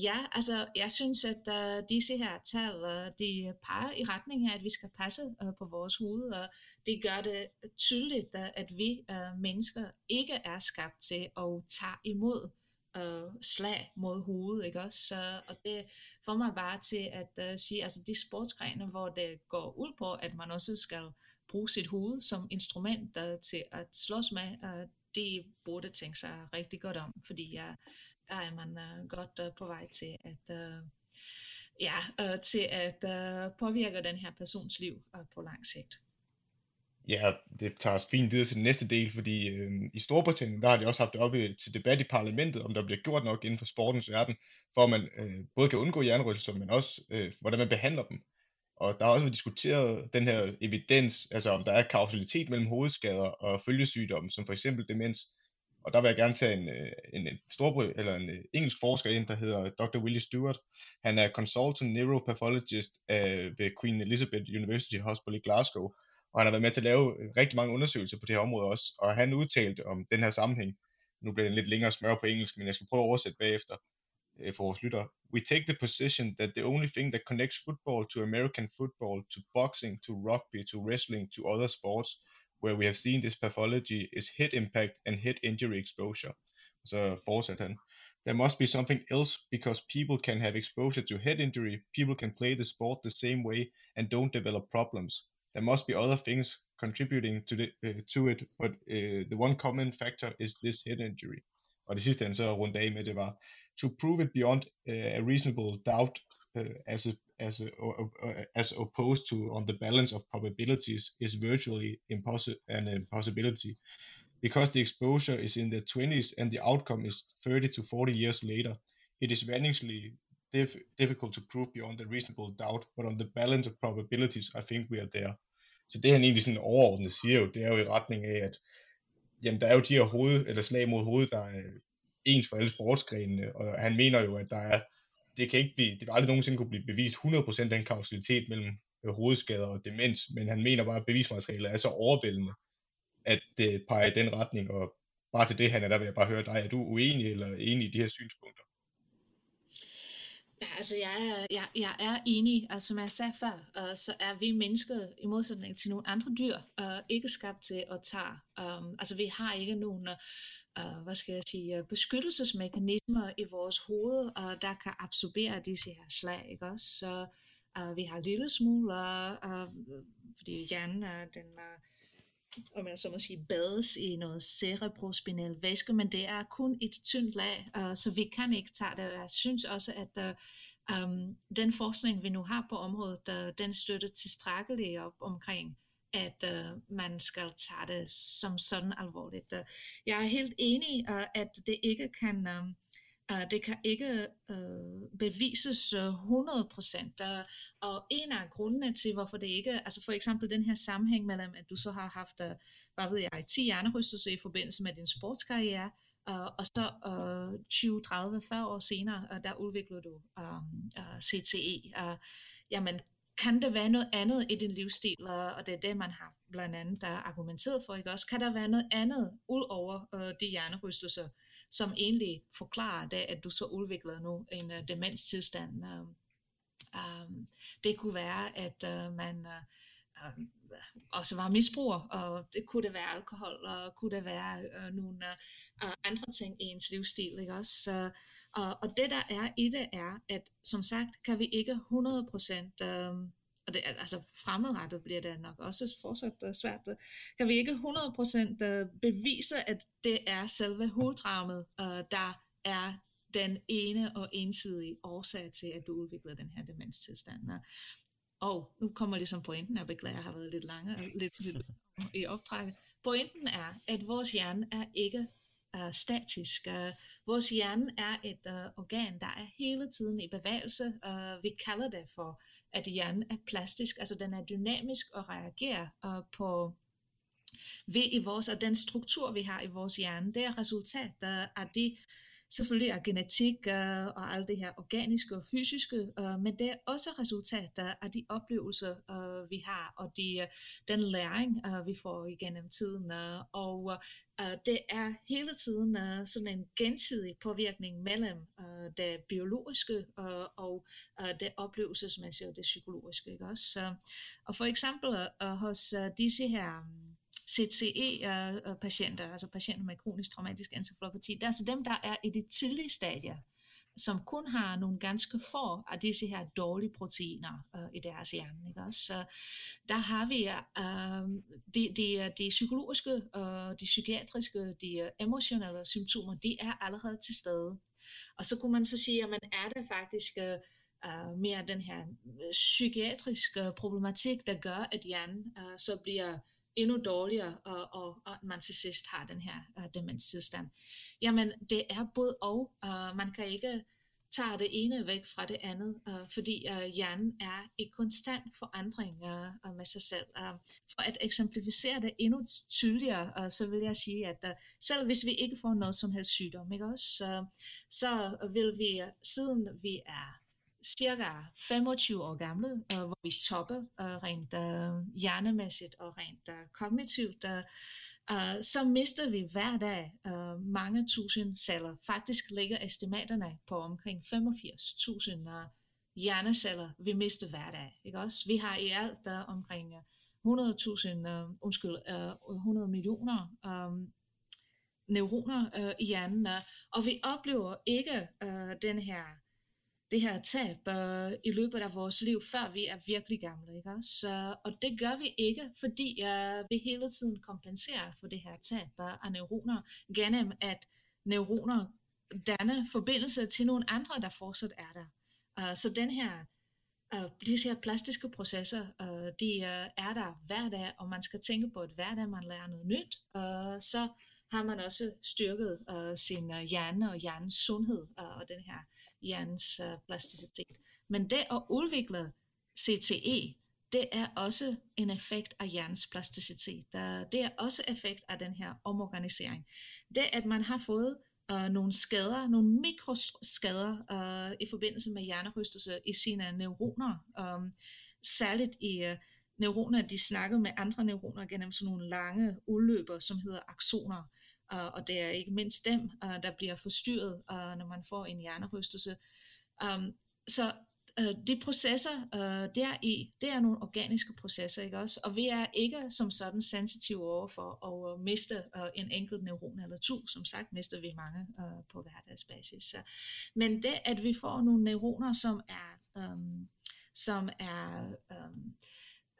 ja, altså jeg synes, at uh, disse her tal, uh, de peger i retning af, at vi skal passe uh, på vores hoved, og det gør det tydeligt, uh, at vi uh, mennesker ikke er skabt til at tage imod øh, slag mod hovedet, ikke også? Så, og det får mig bare til at øh, sige, altså de sportsgrene, hvor det går ud på, at man også skal bruge sit hoved som instrument øh, til at slås med, øh, det burde tænke sig rigtig godt om, fordi ja, der er man øh, godt øh, på vej til at, Øh, ja, øh, til at øh, påvirke den her persons liv øh, på lang sigt. Ja, det tager os fint videre til den næste del, fordi øh, i Storbritannien, der har de også haft det oppe til debat i parlamentet, om der bliver gjort nok inden for sportens verden, for at man øh, både kan undgå hjernerystelser, men også øh, hvordan man behandler dem. Og der har også været diskuteret den her evidens, altså om der er kausalitet mellem hovedskader og følgesygdomme, som for eksempel demens. Og der vil jeg gerne tage en, øh, en, en storbry, eller en øh, engelsk forsker ind, der hedder Dr. Willie Stewart. Han er consultant neuropathologist øh, ved Queen Elizabeth University Hospital i Glasgow, og han har været med til at lave øh, rigtig mange undersøgelser på det her område også, og han udtalte om den her sammenhæng. Nu bliver det lidt længere smør på engelsk, men jeg skal prøve at oversætte bagefter øh, for vores lyttere. We take the position that the only thing that connects football to American football, to boxing, to rugby, to wrestling, to other sports, where we have seen this pathology is head impact and head injury exposure. Så fortsætter han. There must be something else because people can have exposure to head injury, people can play the sport the same way and don't develop problems. There must be other things contributing to, the, uh, to it, but uh, the one common factor is this head injury. Og det sidste, han så rundt af med, det var, to prove it beyond uh, a reasonable doubt uh, as, a, as, a, uh, as opposed to on the balance of probabilities is virtually impossi- an impossibility because the exposure is in the 20s and the outcome is 30 to 40 years later. It is vanishingly diff- difficult to prove beyond a reasonable doubt, but on the balance of probabilities, I think we are there. Så det han egentlig sådan overordnet siger jo, det er jo i retning af, at jamen, der er jo de her hoved, eller slag mod hovedet, der er ens for alle sportsgrenene, og han mener jo, at der er, det kan ikke blive, det vil aldrig nogensinde kunne blive bevist 100% den kausalitet mellem øh, hovedskader og demens, men han mener bare, at bevismaterialet er så overvældende, at det peger i den retning, og bare til det, han er der vil jeg bare høre dig, er du uenig eller enig i de her synspunkter? Ja, altså jeg er, jeg, jeg er enig, altså som jeg sagde før, øh, så er vi mennesker i modsætning til nogle andre dyr øh, ikke skabt til at tage, øhm, altså vi har ikke nogen, øh, hvad skal jeg sige, beskyttelsesmekanismer i vores hoved, der kan absorbere disse her slag, ikke også? Så vi har lille smule, fordi hjernen er den... er om jeg så må sige, bades i noget cerebrospinal væske, men det er kun et tyndt lag, uh, så vi kan ikke tage det. Jeg synes også, at uh, um, den forskning, vi nu har på området, uh, den støtter tilstrækkeligt op omkring, at uh, man skal tage det som sådan alvorligt. Uh, jeg er helt enig, uh, at det ikke kan... Uh, Øh, det kan ikke øh, bevises øh, 100%. Der, og en af grundene til, hvorfor det ikke, altså for eksempel den her sammenhæng mellem, at du så har haft, øh, hvad ved jeg, 10 hjernerystelser i forbindelse med din sportskarriere, øh, og så øh, 20, 30, 40 år senere, øh, der udvikler du øh, øh, CTE. Øh, jamen, kan der være noget andet i din livsstil, og det er det, man har blandt andet der argumenteret for, ikke også? Kan der være noget andet ud over øh, de hjernerystelser, som egentlig forklarer det, at du så udvikler nu en øh, demenstilstand? Øh, øh, det kunne være, at øh, man øh, også var misbruger, og det kunne det være alkohol, og kunne det være øh, nogle øh, andre ting i ens livsstil, ikke også? Så, og, og det der er i det er, at som sagt kan vi ikke 100% øh, og det, altså fremadrettet bliver det nok også fortsat uh, svært, øh, kan vi ikke 100% uh, øh, bevise, at det er selve hovedtraumet, uh, der er den ene og ensidige årsag til, at du udvikler den her demenstilstand. Og nu kommer det som pointen, jeg beklager, jeg har været lidt lange, lidt, lidt i optrækket. Pointen er, at vores hjerne er ikke uh, statisk. Uh, vores hjerne er et uh, organ, der er hele tiden i bevægelse. Uh, vi kalder det for, at hjernen er plastisk, altså den er dynamisk og reagerer uh, på ved i vores, og den struktur, vi har i vores hjerne, det er resultat af de selvfølgelig er genetik øh, og alt det her organiske og fysiske, øh, men det er også resultater af de oplevelser, øh, vi har, og de, øh, den læring, øh, vi får igennem tiden. Øh, og øh, øh, det er hele tiden øh, sådan en gensidig påvirkning mellem øh, det biologiske øh, og øh, det oplevelsesmæssige og det psykologiske. Ikke også? Så, og for eksempel øh, hos øh, disse her um, CTE-patienter, altså patienter med kronisk traumatisk encefalopati, det er altså dem, der er i de tidlige stadier, som kun har nogle ganske få af disse her dårlige proteiner øh, i deres hjerne. Ikke også? Så der har vi øh, de, de, de psykologiske, øh, de psykiatriske, de øh, emotionelle symptomer, de er allerede til stede. Og så kunne man så sige, at man er det faktisk øh, øh, mere den her psykiatriske problematik, der gør, at hjernen øh, så bliver endnu dårligere, og, og, og man til sidst har den her uh, demenstilstand. Jamen, det er både og. Uh, man kan ikke tage det ene væk fra det andet, uh, fordi uh, hjernen er i konstant forandring uh, med sig selv. Uh, for at eksemplificere det endnu tydeligere, uh, så vil jeg sige, at uh, selv hvis vi ikke får noget som helst sygdom, ikke også, uh, så vil vi, siden vi er cirka 25 år gamle, og øh, hvor vi topper uh, øh, rent uh, hjernemæssigt og rent uh, kognitivt, uh, uh, så mister vi hver dag uh, mange tusind celler. Faktisk ligger estimaterne på omkring 85.000 uh, hjerneceller, vi mister hver dag. Ikke også? Vi har i alt uh, omkring 100.000, uh, undskyld, uh, 100 millioner um, neuroner uh, i hjernen, uh, og vi oplever ikke uh, den her det her tab øh, i løbet af vores liv, før vi er virkelig gamle. Ikke? Så, og det gør vi ikke, fordi øh, vi hele tiden kompenserer for det her tab øh, af neuroner, gennem at neuroner danner forbindelse til nogle andre, der fortsat er der. Uh, så den her øh, Uh, disse her plastiske processer, uh, de uh, er der hver dag, og man skal tænke på, at hver dag man lærer noget nyt, uh, så har man også styrket øh, sin øh, hjerne og hjernens sundhed øh, og den her hjernens øh, plasticitet. Men det at udvikle CTE, det er også en effekt af hjernens plasticitet. Det er også effekt af den her omorganisering. Det at man har fået øh, nogle skader, nogle mikroskader øh, i forbindelse med hjernerystelse i sine neuroner, øh, særligt i øh, neuroner, de snakker med andre neuroner gennem sådan nogle lange udløber, som hedder aksoner. Uh, og det er ikke mindst dem, uh, der bliver forstyrret, uh, når man får en hjernerystelse. Um, så uh, de processer, uh, der i, det er nogle organiske processer, ikke også? Og vi er ikke som sådan sensitive over for at uh, miste uh, en enkelt neuron eller to. Som sagt mister vi mange uh, på hverdagsbasis. Så. Men det, at vi får nogle neuroner, som er, um, som er um,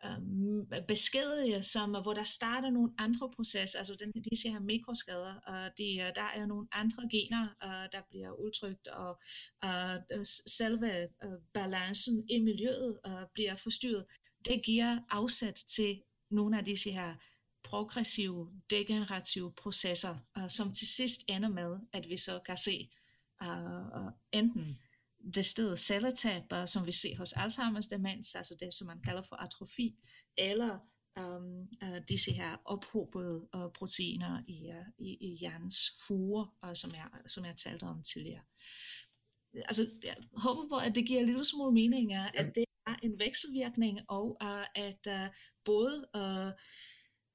um, beskedige, som, hvor der starter nogle andre processer, altså den, disse her mikroskader, og de, øh, der er nogle andre gener, øh, der bliver udtrykt, og uh, selve balancen i miljøet bliver forstyrret. Det giver afsæt til nogle af disse her progressive, degenerative processer, som til sidst ender med, at vi så kan se uh, enten det sted celletab, som vi ser hos Alzheimer's demens, altså det, som man kalder for atrofi, eller um, uh, disse her ophobede uh, proteiner i, uh, i, i hjernens fuger, uh, som, jeg, som jeg talte om tidligere. Altså, jeg håber på, at det giver en lille smule mening, uh, at det er en vekselvirkning, og uh, at uh, både uh,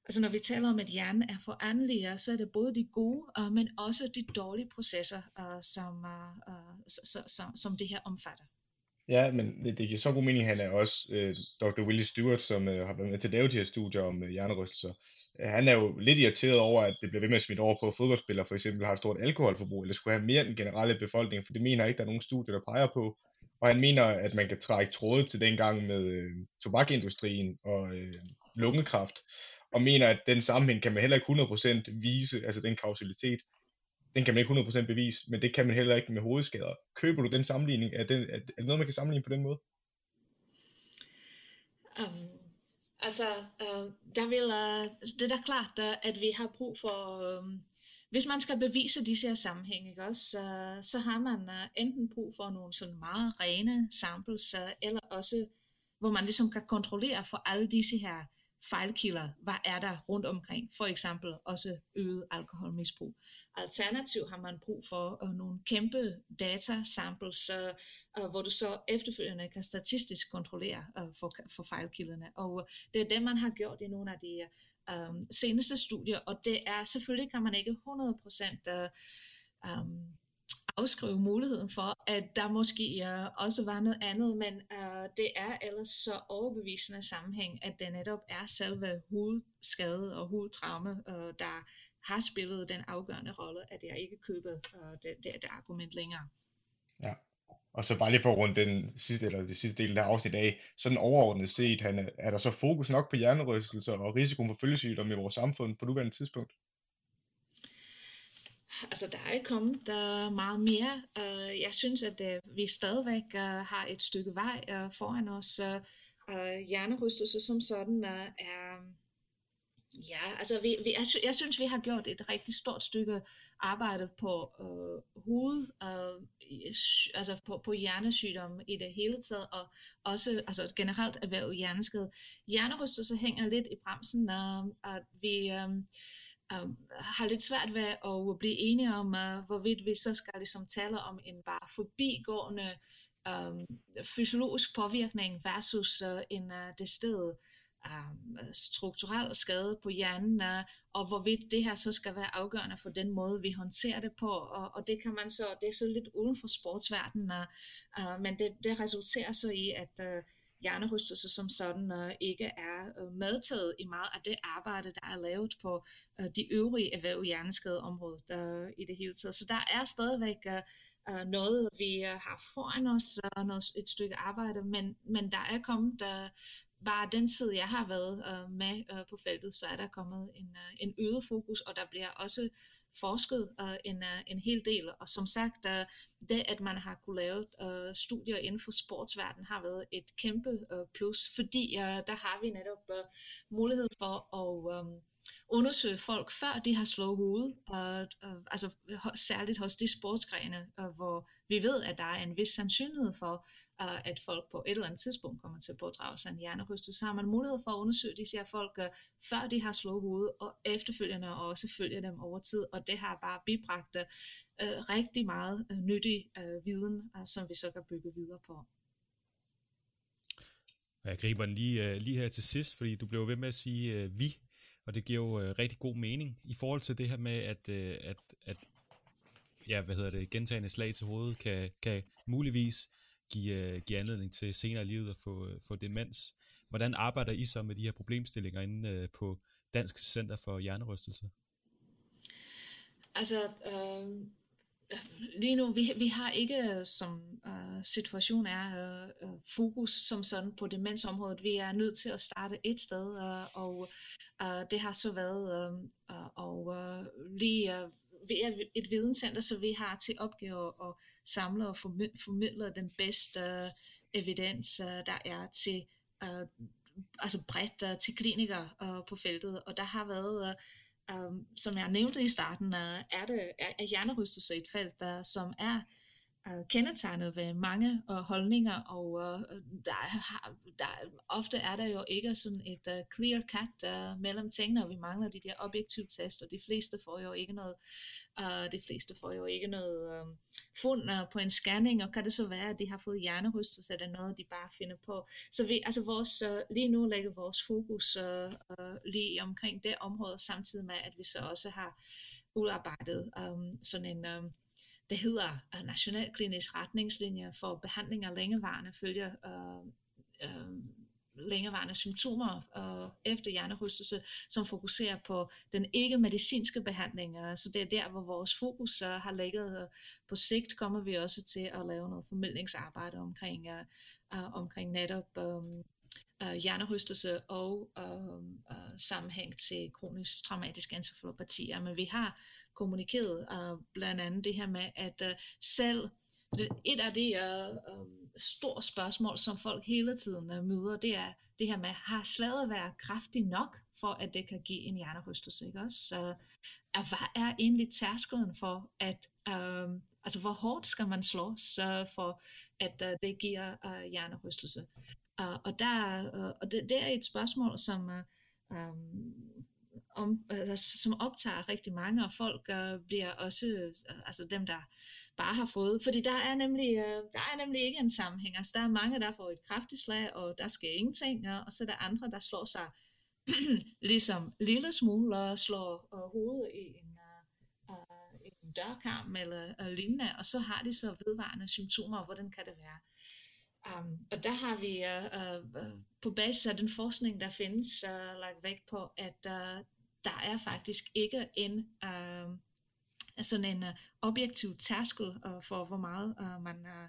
Altså når vi taler om, at hjernen er foranderlig, så er det både de gode, uh, men også de dårlige processer, uh, som, uh, uh, så, som det her omfatter. Ja, men det, det giver så god mening, han er også øh, Dr. Willie Stewart, som øh, har været med til at lave de her studier om øh, hjernerystelser. Han er jo lidt irriteret over, at det bliver ved med at smitte over på fodboldspillere, for eksempel har et stort alkoholforbrug, eller skulle have mere end den generelle befolkning, for det mener ikke, der er nogen studier, der peger på. Og han mener, at man kan trække tråde til dengang med øh, tobakindustrien og øh, lungekræft, og mener, at den sammenhæng kan man heller ikke 100% vise, altså den kausalitet, den kan man ikke 100% bevise, men det kan man heller ikke med hovedskader. Køber du den sammenligning? Er det, er det noget, man kan sammenligne på den måde? Um, altså, uh, der vil, uh, det er da klart, uh, at vi har brug for, uh, hvis man skal bevise disse her sammenhæng, ikke også, så, så har man uh, enten brug for nogle sådan meget rene samples, uh, eller også, hvor man ligesom kan kontrollere for alle disse her fejlkilder, hvad er der rundt omkring, for eksempel også øget alkoholmisbrug. Alternativt har man brug for uh, nogle kæmpe data samples, uh, hvor du så efterfølgende kan statistisk kontrollere uh, for, for fejlkilderne. Og uh, det er det, man har gjort i nogle af de uh, seneste studier, og det er selvfølgelig kan man ikke 100% uh, um, afskrive muligheden for, at der måske uh, også var noget andet, men uh, det er ellers så overbevisende sammenhæng, at det netop er selve hovedskade og hovedtraume, øh, der har spillet den afgørende rolle, at jeg ikke køber øh, det, det, det argument længere. Ja, og så bare lige for rundt den sidste, eller det sidste del af afsnit af, sådan overordnet set, han, er der så fokus nok på hjernerystelser og risikoen for følgesygdomme i vores samfund på nuværende tidspunkt? Altså der er ikke kommet der er meget mere. Uh, jeg synes, at uh, vi stadigvæk uh, har et stykke vej uh, foran os. Uh, hjernerystelse som sådan uh, er... Ja, altså vi, vi, jeg, sy- jeg synes, vi har gjort et rigtig stort stykke arbejde på øh, hoved, øh, altså på, på hjernesygdomme i det hele taget, og også altså generelt erhverv hjerneskade. Hjernerystelse hænger lidt i bremsen, og, at vi... Øh, um, har lidt svært ved at blive enige om, uh, hvorvidt vi så skal ligesom tale om en bare forbigående um, fysiologisk påvirkning versus uh, en uh, det sted um, strukturel skade på hjernen, uh, og hvorvidt det her så skal være afgørende for den måde, vi håndterer det på, og, og det kan man så, det er så lidt uden for sportsverdenen, uh, uh, men det, det resulterer så i, at uh, hjernerystelse som sådan øh, ikke er øh, medtaget i meget af det arbejde, der er lavet på øh, de øvrige erhverv hjerneskadeområdet øh, i det hele taget. Så der er stadigvæk øh, øh noget, vi øh, har foran os, uh, noget, et stykke arbejde, men, men der er kommet der, bare den tid, jeg har været øh, med øh, på feltet, så er der kommet en, øh, en øget fokus, og der bliver også forsket uh, en, uh, en hel del. Og som sagt, uh, det at man har kunne lave uh, studier inden for sportsverdenen har været et kæmpe uh, plus, fordi uh, der har vi netop uh, mulighed for at um, undersøge folk, før de har slået hovedet, og, og, altså særligt hos de sportsgrene, og, hvor vi ved, at der er en vis sandsynlighed for, og, at folk på et eller andet tidspunkt kommer til at pådrage sig en hjernerystelse, så har man mulighed for at undersøge de her folk, øh, før de har slået hovedet, og efterfølgende og også følge dem over tid, og det har bare bibragt uh, rigtig meget uh, nyttig uh, viden, uh, som vi så kan bygge videre på. Jeg griber den lige, uh, lige her til sidst, fordi du blev ved med at sige uh, vi, og det giver jo øh, rigtig god mening i forhold til det her med, at, øh, at, at ja, hvad hedder det, gentagende slag til hovedet kan, kan muligvis give, øh, give anledning til senere i livet at få, øh, få demens. Hvordan arbejder I så med de her problemstillinger inde øh, på Dansk Center for Hjernerystelse? Altså, øh, lige nu, vi, vi har ikke, øh, som uh, situation er, uh, fokus som sådan på demensområdet. Vi er nødt til at starte et sted, uh, og uh, det har så været uh, og uh, lige uh, vi er et videnscenter, så vi har til opgave at samle og formidle den bedste uh, evidens, uh, der er til uh, altså bredt uh, til klinikere uh, på feltet, og der har været uh, Um, som jeg nævnte i starten, er, er, det, er, er hjernerystelse et felt, der, som er er kendetegnet ved mange uh, holdninger, og uh, der, har, der, ofte er der jo ikke sådan et uh, clear cut uh, mellem tingene, og vi mangler de der objektive test, og de fleste får jo ikke noget, uh, de fleste får jo ikke noget um, fund uh, på en scanning, og kan det så være, at de har fået hjernerystelse, er det noget, de bare finder på. Så vi, altså vores, uh, lige nu lægger vores fokus uh, uh, lige omkring det område, samtidig med, at vi så også har udarbejdet um, sådan en um, det hedder øh, Nationalklinisk retningslinjer Retningslinje for behandling af længevarende følger øh, øh, længevarende symptomer øh, efter hjernerystelse, som fokuserer på den ikke-medicinske behandling. Øh, så det er der, hvor vores fokus øh, har ligget. Øh. På sigt kommer vi også til at lave noget formidlingsarbejde omkring, øh, øh omkring netop øh, øh, hjernerystelse og øh, øh, sammenhæng til kronisk traumatisk encefalopati. Men vi har kommunikeret øh, blandt andet det her med, at øh, selv det, et af de øh, øhm, store spørgsmål, som folk hele tiden uh, møder, det er det her med, har slaget været kraftig nok, for at det kan give en hjernerystelse, ikke også? Så, uh, hvad er egentlig tærskelen for, at, uh, altså hvor hårdt skal man slås så for, at uh, det giver uh, hjernerystelse? Og der, og det, det er et spørgsmål, som uh, um, om, altså, som optager rigtig mange, og folk uh, bliver også, øh, altså dem, der bare har fået, fordi der er nemlig, uh, der er nemlig ikke en sammenhæng, altså der er mange, der får et kraftigt slag, og der sker ingenting, og, og så er der andre, der slår sig [clears throat] ligesom lille smule, og slår uh, hovedet i en, en dørkarm eller uh, lignende, og så har de så vedvarende symptomer, hvordan kan det være? Um, og der har vi uh, uh, på basis af den forskning, der findes, uh, lagt vægt på, at uh, der er faktisk ikke en uh, sådan en uh, objektiv tærskel uh, for, hvor meget uh, man uh,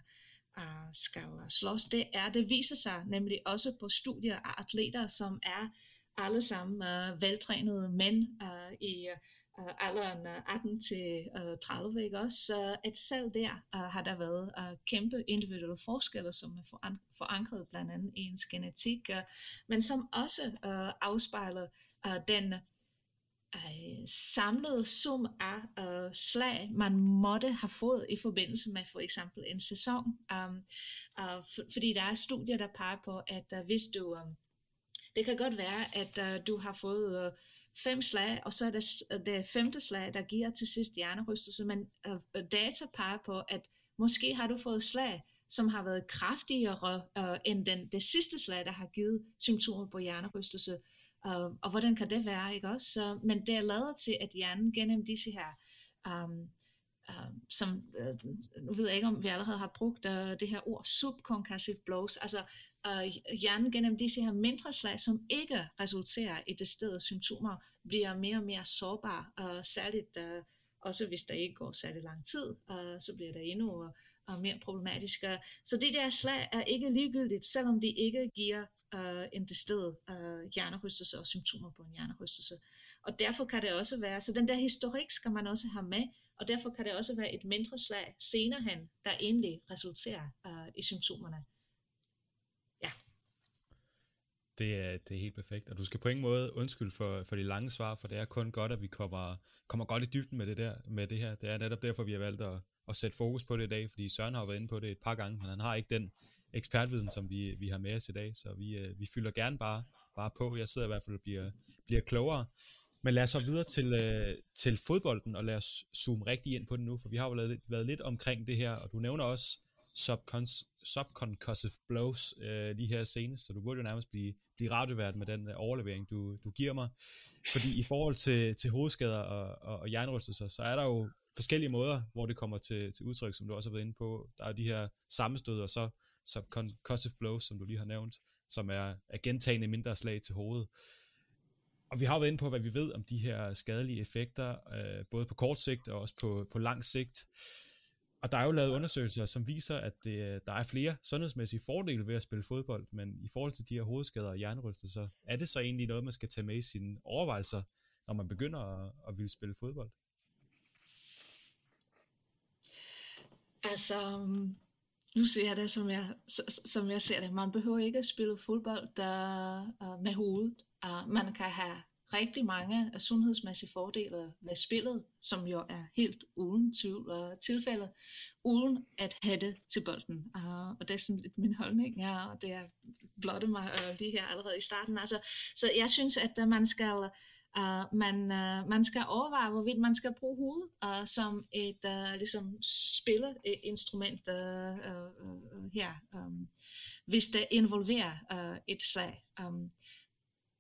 uh, skal slås. Det er, det viser sig nemlig også på studier af atleter, som er alle sammen uh, veltrænede mænd uh, i uh, Øh, alderen øh, 18 til øh, uh, 30, ikke også? Så at selv der uh, har der været uh, kæmpe individuelle forskelle, som er forankret blandt andet i ens genetik, uh, men som også uh, afspejler uh, den øh, samlede sum af øh, slag, man måtte have fået i forbindelse med for eksempel en sæson. Um, uh, for, fordi der er studier, der peger på, at uh, hvis du... Um, det kan godt være, at uh, du har fået uh, fem slag, og så er det øh, det femte slag, der giver til sidst hjernerystelse, men øh, øh, data peger på, at måske har du fået slag, som har været kraftigere øh, end den, det sidste slag, der har givet symptomer på hjernerystelse. Øh, og hvordan kan det være, ikke også? Så, men det er lavet til, at hjernen gennem disse her, øh, Øhm, som, øh, nu ved jeg ikke, om vi allerede har brugt øh, det her ord, subconcussive blows, altså øh, hjernen gennem disse her mindre slag, som ikke resulterer i det sted symptomer, bliver mere og mere sårbar, øh, særligt øh, også hvis der ikke går særlig lang tid, øh, så bliver der endnu uh, mere problematisk. Øh, så det der slag er ikke ligegyldigt, selvom det ikke giver øh, en det sted øh, hjernerystelse og symptomer på en hjernerystelse. Og derfor kan det også være, så den der historik skal man også have med, og derfor kan det også være et mindre slag senere hen, der egentlig resulterer uh, i symptomerne. Ja. Det er, det er helt perfekt, og du skal på ingen måde undskylde for, for de lange svar, for det er kun godt, at vi kommer, kommer godt i dybden med det, der, med det her. Det er netop derfor, vi har valgt at, at sætte fokus på det i dag, fordi Søren har været inde på det et par gange, men han har ikke den ekspertviden, som vi, vi har med os i dag, så vi, øh, vi fylder gerne bare, bare på. Jeg sidder i hvert fald og bliver, bliver klogere. Men lad os så videre til, øh, til fodbolden, og lad os zoome rigtig ind på den nu, for vi har jo lavet, været lidt omkring det her, og du nævner også subcons, subconcussive blows øh, lige her senest, så du burde jo nærmest blive, blive radiovært med den øh, overlevering, du, du giver mig. Fordi i forhold til, til hovedskader og, og, og jernrystelser, så er der jo forskellige måder, hvor det kommer til, til udtryk, som du også har været inde på. Der er de her sammenstød, og så subconcussive blows, som du lige har nævnt, som er, er gentagende mindre slag til hovedet. Og vi har været inde på, hvad vi ved om de her skadelige effekter, øh, både på kort sigt og også på, på lang sigt. Og der er jo lavet undersøgelser, som viser, at det, der er flere sundhedsmæssige fordele ved at spille fodbold, men i forhold til de her hovedskader og hjernerystelser, er det så egentlig noget, man skal tage med i sine overvejelser, når man begynder at, at ville spille fodbold? Altså, nu ser jeg det, som jeg, som jeg ser det. Man behøver ikke at spille fodbold der, uh, med hovedet. Uh, man kan have rigtig mange af sundhedsmæssige fordele ved spillet, som jo er helt uden tvivl øh, og tilfældet, uden at have det til bolden. Uh, og det er sådan lidt min holdning, ja, og det er blotte mig uh, lige her allerede i starten. Altså, så jeg synes, at man skal Uh, man, uh, man skal overveje, hvorvidt man skal bruge hovedet uh, som et uh, ligesom spilleinstrument uh, uh, uh, her, um, hvis det involverer uh, et slag. Um,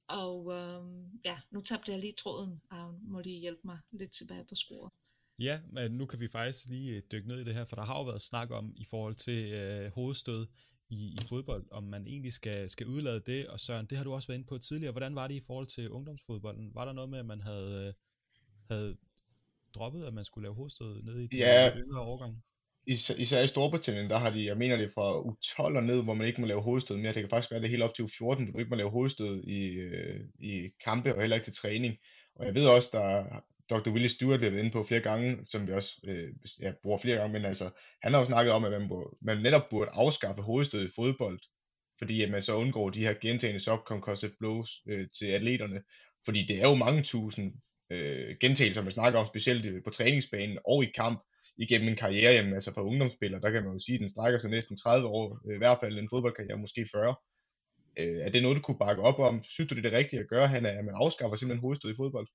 og um, ja, nu tabte jeg lige tråden, og må lige hjælpe mig lidt tilbage på sporet. Ja, men nu kan vi faktisk lige dykke ned i det her, for der har jo været snak om i forhold til øh, hovedstød, i, i fodbold, om man egentlig skal, skal udlade det, og Søren, det har du også været inde på tidligere. Hvordan var det i forhold til ungdomsfodbolden? Var der noget med, at man havde, øh, havde droppet, at man skulle lave hovedstød nede i de ja, yngre årgang? Især, især i Storbritannien, der har de, jeg mener det er fra U12 og ned, hvor man ikke må lave hovedstød mere. Det kan faktisk være det helt op til U14, hvor du ikke må lave hovedstød i, øh, i kampe og heller ikke til træning. Og jeg ved også, der Dr. Willie Stewart, vi har været inde på flere gange, som vi også øh, ja, bruger flere gange, men altså, han har jo snakket om, at man, må, man netop burde afskaffe hovedstød i fodbold, fordi at man så undgår de her gentagende subconcussive blows øh, til atleterne, fordi det er jo mange tusind øh, gentagelser, man snakker om, specielt øh, på træningsbanen og i kamp, igennem en karriere, jamen, altså for ungdomsspiller, der kan man jo sige, at den strækker sig næsten 30 år, øh, i hvert fald en fodboldkarriere, måske 40. Øh, er det noget, du kunne bakke op om? Synes du, det er det rigtige at gøre, han, at man afskaffer simpelthen hovedstød i fodbold?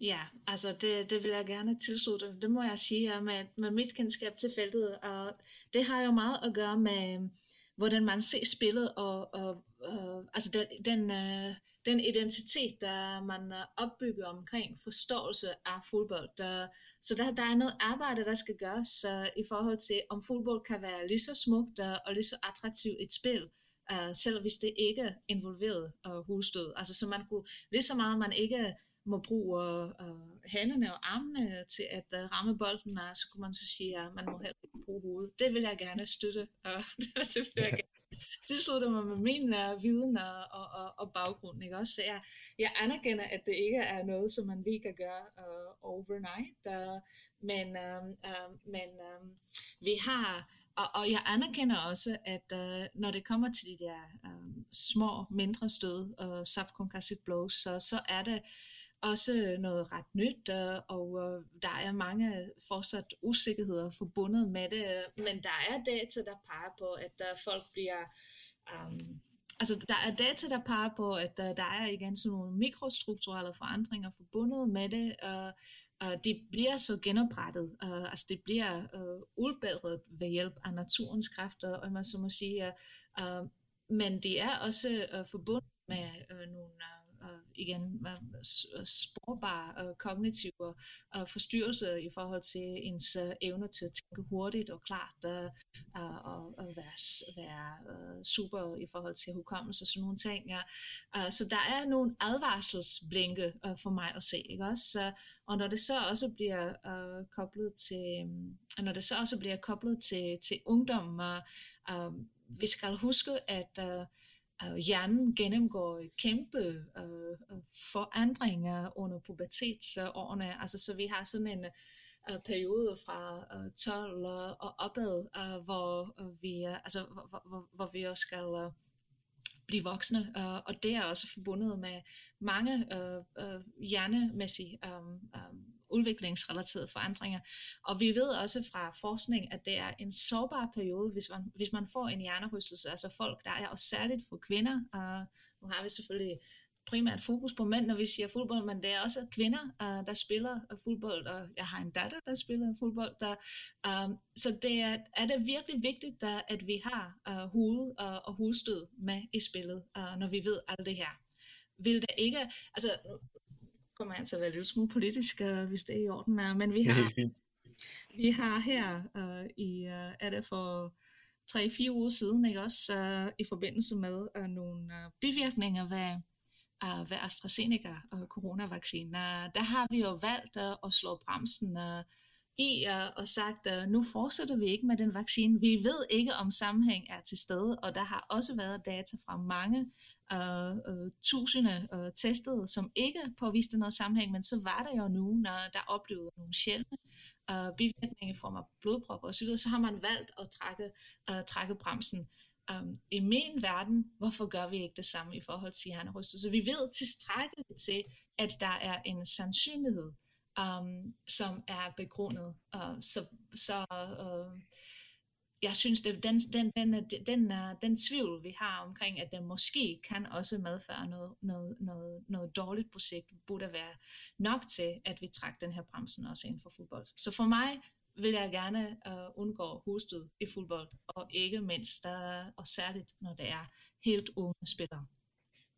Ja, altså det, det vil jeg gerne tilslutte. Det må jeg sige med, med mit kendskab til feltet. Og det har jo meget at gøre med, hvordan man ser spillet, og, og, og altså den, den, øh, den identitet, der man øh, opbygger omkring forståelse af fodbold. Der, så der, der er noget arbejde, der skal gøres uh, i forhold til, om fodbold kan være lige så smukt uh, og lige så attraktivt et spil, uh, selv hvis det ikke involveret uh, husstød. Altså så man kunne, lige så meget man ikke må bruge uh, hænderne og armene til at uh, ramme bolden, og så kunne man så sige, at man må heller ikke bruge hovedet. Det vil jeg gerne støtte, og [laughs] det vil jeg gerne tilslutte mig med min uh, viden og, og, og, og baggrund. Ikke? Også, så jeg, jeg anerkender, at det ikke er noget, som man lige kan gøre uh, overnight, uh, men, uh, uh, men uh, vi har, og, og jeg anerkender også, at uh, når det kommer til de der uh, små, mindre stød, uh, subconcussive blows, så, så er det også noget ret nyt, øh, og øh, der er mange fortsat usikkerheder forbundet med det, øh, men der er data, der peger på, at der folk bliver... Um, altså, der er data, der peger på, at der, der er igen sådan nogle mikrostrukturelle forandringer forbundet med det, og, og det bliver så genoprettet, uh, altså det bliver uh, udbedret ved hjælp af naturens kræfter, og man så må sige, uh, men det er også uh, forbundet med uh, nogle uh, uh, igen øh, sporbare uh, øh, kognitive uh, forstyrrelser i forhold til ens uh, evne til at tænke hurtigt og klart uh, og, og være, være super i forhold til hukommelse og sådan nogle ting. Ja. Så der er nogle advarselsblinke for mig at se, ikke også? Og når det så også bliver koblet til, når det så også bliver koblet til, til ungdom, og, uh, vi skal huske, at uh, uh, hjernen gennemgår kæmpe øh, øh, forandringer under pubertetsårene. Altså, så vi har sådan en øh, periode fra øh, 12 og opad, øh, hvor, øh, vi, øh, altså, hvor, hvor, hvor vi også skal øh, blive voksne, øh, og det er også forbundet med mange øh, øh, hjernemæssige øh, um, udviklingsrelaterede forandringer. Og vi ved også fra forskning, at det er en sårbar periode, hvis man, hvis man får en hjernerystelse, altså folk, der er også særligt for kvinder, og nu har vi selvfølgelig primært fokus på mænd, når vi siger fodbold, men det er også kvinder, uh, der spiller fodbold, og jeg har en datter, der spiller fodbold. Der, um, så det er, er det virkelig vigtigt, der, at vi har uh, hoved og, og hovedstød med i spillet, uh, når vi ved alt det her. Vil det ikke, altså kommer jeg til at være lidt smule politisk, uh, hvis det er i orden. Uh, men vi har, vi har her uh, i, uh, er det for 3-4 uger siden, ikke også, uh, i forbindelse med uh, nogle uh, bivirkninger ved, uh, ved AstraZeneca og coronavaccinen, uh, der har vi jo valgt uh, at slå bremsen uh, i jer og sagt, at nu fortsætter vi ikke med den vaccine. Vi ved ikke, om sammenhæng er til stede, og der har også været data fra mange uh, uh, tusinde uh, testede, som ikke påviste noget sammenhæng, men så var der jo nu, når der oplevede nogle sjældne uh, bivirkninger i form af blodprop og så videre, så har man valgt at trække, uh, trække bremsen. Um, I min verden, hvorfor gør vi ikke det samme i forhold til hjernerystet? Så vi ved tilstrækkeligt til, at der er en sandsynlighed um, som er begrundet. Uh, så så uh, jeg synes, det, den, den, den, den, den, den tvivl, vi har omkring, at den måske kan også medføre noget, noget, noget, noget dårligt projekt, burde være nok til, at vi trækker den her bremsen også inden for fodbold. Så for mig vil jeg gerne uh, undgå hostet i fodbold, og ikke mindst, uh, og særligt når det er helt unge spillere.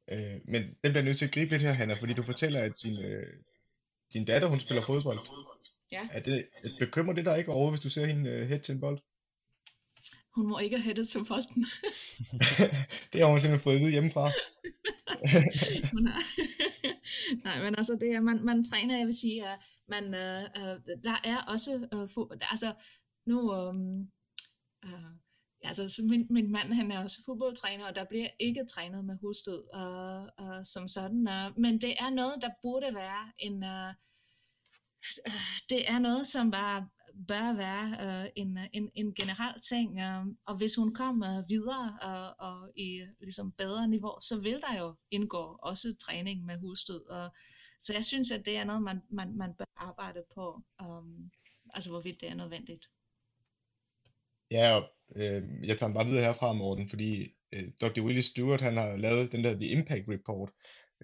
Øh, men den bliver nødt til at gribe lidt her, Hanna, fordi du fortæller, at din, øh, din datter, hun spiller fodbold. Ja. Er det, bekymrer det dig ikke over, hvis du ser hende uh, hætte til en bold? Hun må ikke hætte til bolden. [laughs] det har hun simpelthen fået vide hjemmefra. [laughs] [laughs] Nej, men altså, det er, man, man træner, jeg vil sige, at man, uh, uh, der er også, uh, fo- altså, nu, um, uh, altså, så min, min mand, han er også fodboldtræner, og der bliver ikke trænet med hudstød og, og som sådan, Og, men det er noget, der burde være en, uh, det er noget, som bare bør være uh, en, en, en generel ting, uh, og hvis hun kommer videre uh, og i ligesom bedre niveau, så vil der jo indgå også træning med hudstød, og, så jeg synes, at det er noget, man, man, man bør arbejde på, um, altså hvorvidt det er nødvendigt. Ja, og øh, jeg tager bare videre herfra, Morten, fordi øh, Dr. Willie Stewart, han har lavet den der The Impact Report,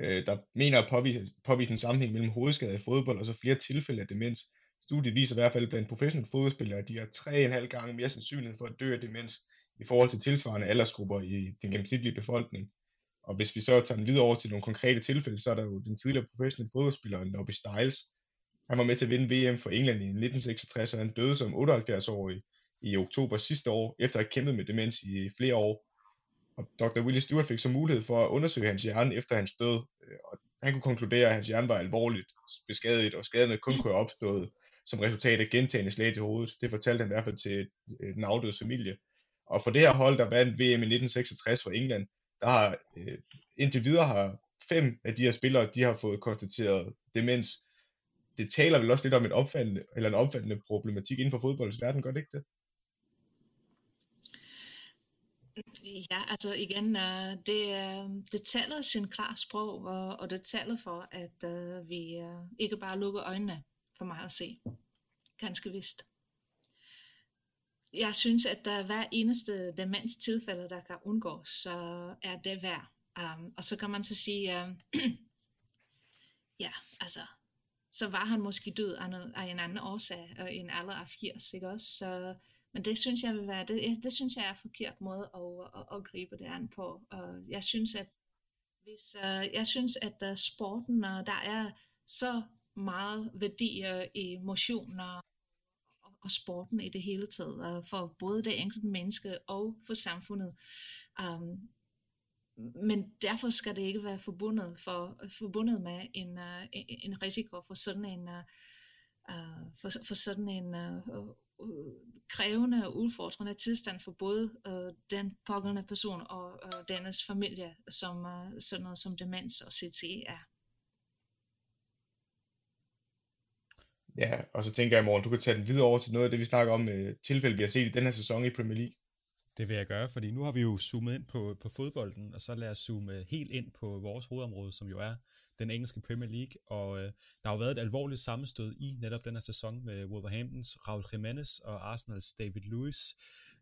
øh, der mener at påvise, påvise en sammenhæng mellem hovedskade i fodbold og så flere tilfælde af demens. Studiet viser i hvert fald blandt professionelle fodboldspillere, at de har 3,5 gange mere sandsynlighed for at dø af demens i forhold til tilsvarende aldersgrupper i den gennemsnitlige befolkning. Og hvis vi så tager den videre over til nogle konkrete tilfælde, så er der jo den tidligere professionelle fodboldspiller Nobby Stiles. Han var med til at vinde VM for England i 1966, og han døde som 78-årig i oktober sidste år, efter at have kæmpet med demens i flere år. Og Dr. Willie Stewart fik så mulighed for at undersøge hans hjerne efter hans død, øh, og han kunne konkludere, at hans hjerne var alvorligt beskadiget, og skaderne kun kunne have opstået som resultat af gentagende slag til hovedet. Det fortalte han i hvert fald til øh, den afdøde familie. Og for det her hold, der vandt VM i 1966 for England, der har øh, indtil videre har fem af de her spillere, de har fået konstateret demens. Det taler vel også lidt om et opfattende, eller en opfattende problematik inden for fodboldens verden, gør det ikke det? Ja, altså igen, øh, det, øh, det taler sin klar sprog, og, og det taler for, at uh, vi uh, ikke bare lukker øjnene for mig at se. Ganske vist. Jeg synes, at der hver eneste demens tilfælde, der kan undgås, så er det værd. Um, og så kan man så sige, [clears throat] ja, altså, så var han måske død af, noget, af en anden årsag, og en alder af 80, ikke også? Så men det synes jeg vil være, det, det synes jeg er en forkert måde at, at, at gribe det an på. Og jeg synes, at Hvis uh, jeg synes, at uh, sporten, uh, der er så meget værdi øh, i motion og, og sporten i det hele taget, uh, for både det enkelte menneske og for samfundet. Um, men derfor skal det ikke være forbundet, for, forbundet med en, uh, en risiko for sådan en, uh, for, for sådan en uh, krævende og udfordrende tilstand for både uh, den pågældende person og uh, dennes familie, som uh, sådan noget som demens og CTE er. Ja, og så tænker jeg, morgen, du kan tage den videre over til noget af det, vi snakker om, uh, tilfælde, vi har set i den her sæson i Premier League. Det vil jeg gøre, fordi nu har vi jo zoomet ind på, på fodbolden, og så lad os zoome helt ind på vores hovedområde, som jo er den engelske Premier League, og øh, der har jo været et alvorligt sammenstød i netop den her sæson med Wolverhamptons Raul Jimenez og Arsenals David Lewis,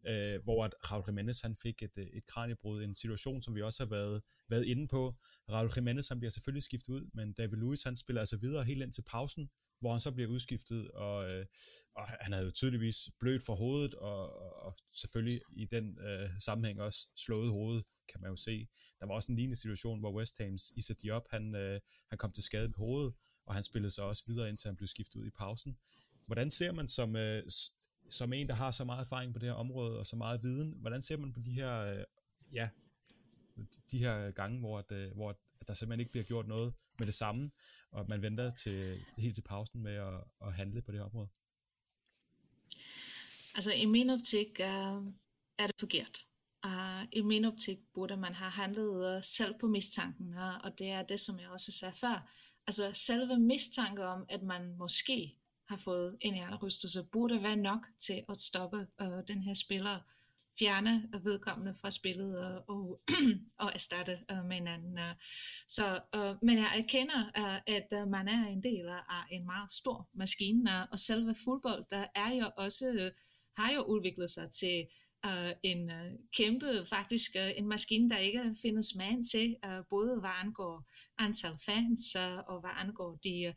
øh, hvor at Raul Jimenez han fik et, øh, et kranjebrud, en situation, som vi også har været, været inde på. Raul Jimenez han bliver selvfølgelig skiftet ud, men David Lewis han spiller altså videre helt ind til pausen, hvor han så bliver udskiftet, og, øh, og han havde jo tydeligvis blødt for hovedet, og, og selvfølgelig i den øh, sammenhæng også slået hovedet, kan man jo se. Der var også en lignende situation, hvor West Ham's Issa Diop, han, øh, han kom til skade på hovedet, og han spillede så også videre, indtil han blev skiftet ud i pausen. Hvordan ser man som, øh, som en, der har så meget erfaring på det her område, og så meget viden, hvordan ser man på de her, øh, ja, de her gange, hvor, at, øh, hvor at der simpelthen ikke bliver gjort noget med det samme, og man venter til, helt til pausen med at, at handle på det her område? Altså i min optik øh, er det forkert. Uh, I min optik burde man have handlet selv på mistanken, og det er det, som jeg også sagde før. Altså selve mistanke om, at man måske har fået en hjernerystelse, burde være nok til at stoppe uh, den her spiller, fjerne vedkommende fra spillet uh, og, og [clears throat] erstatte uh, med en anden. Uh. Så, uh, men jeg erkender, uh, at uh, man er en del af en meget stor maskine, uh, og selve fodbold, der er jo også, uh, har jo udviklet sig til øh, en øh, kæmpe, faktisk øh, en maskine, der ikke findes mand til, øh, både hvad angår antal fans øh, og hvad angår de,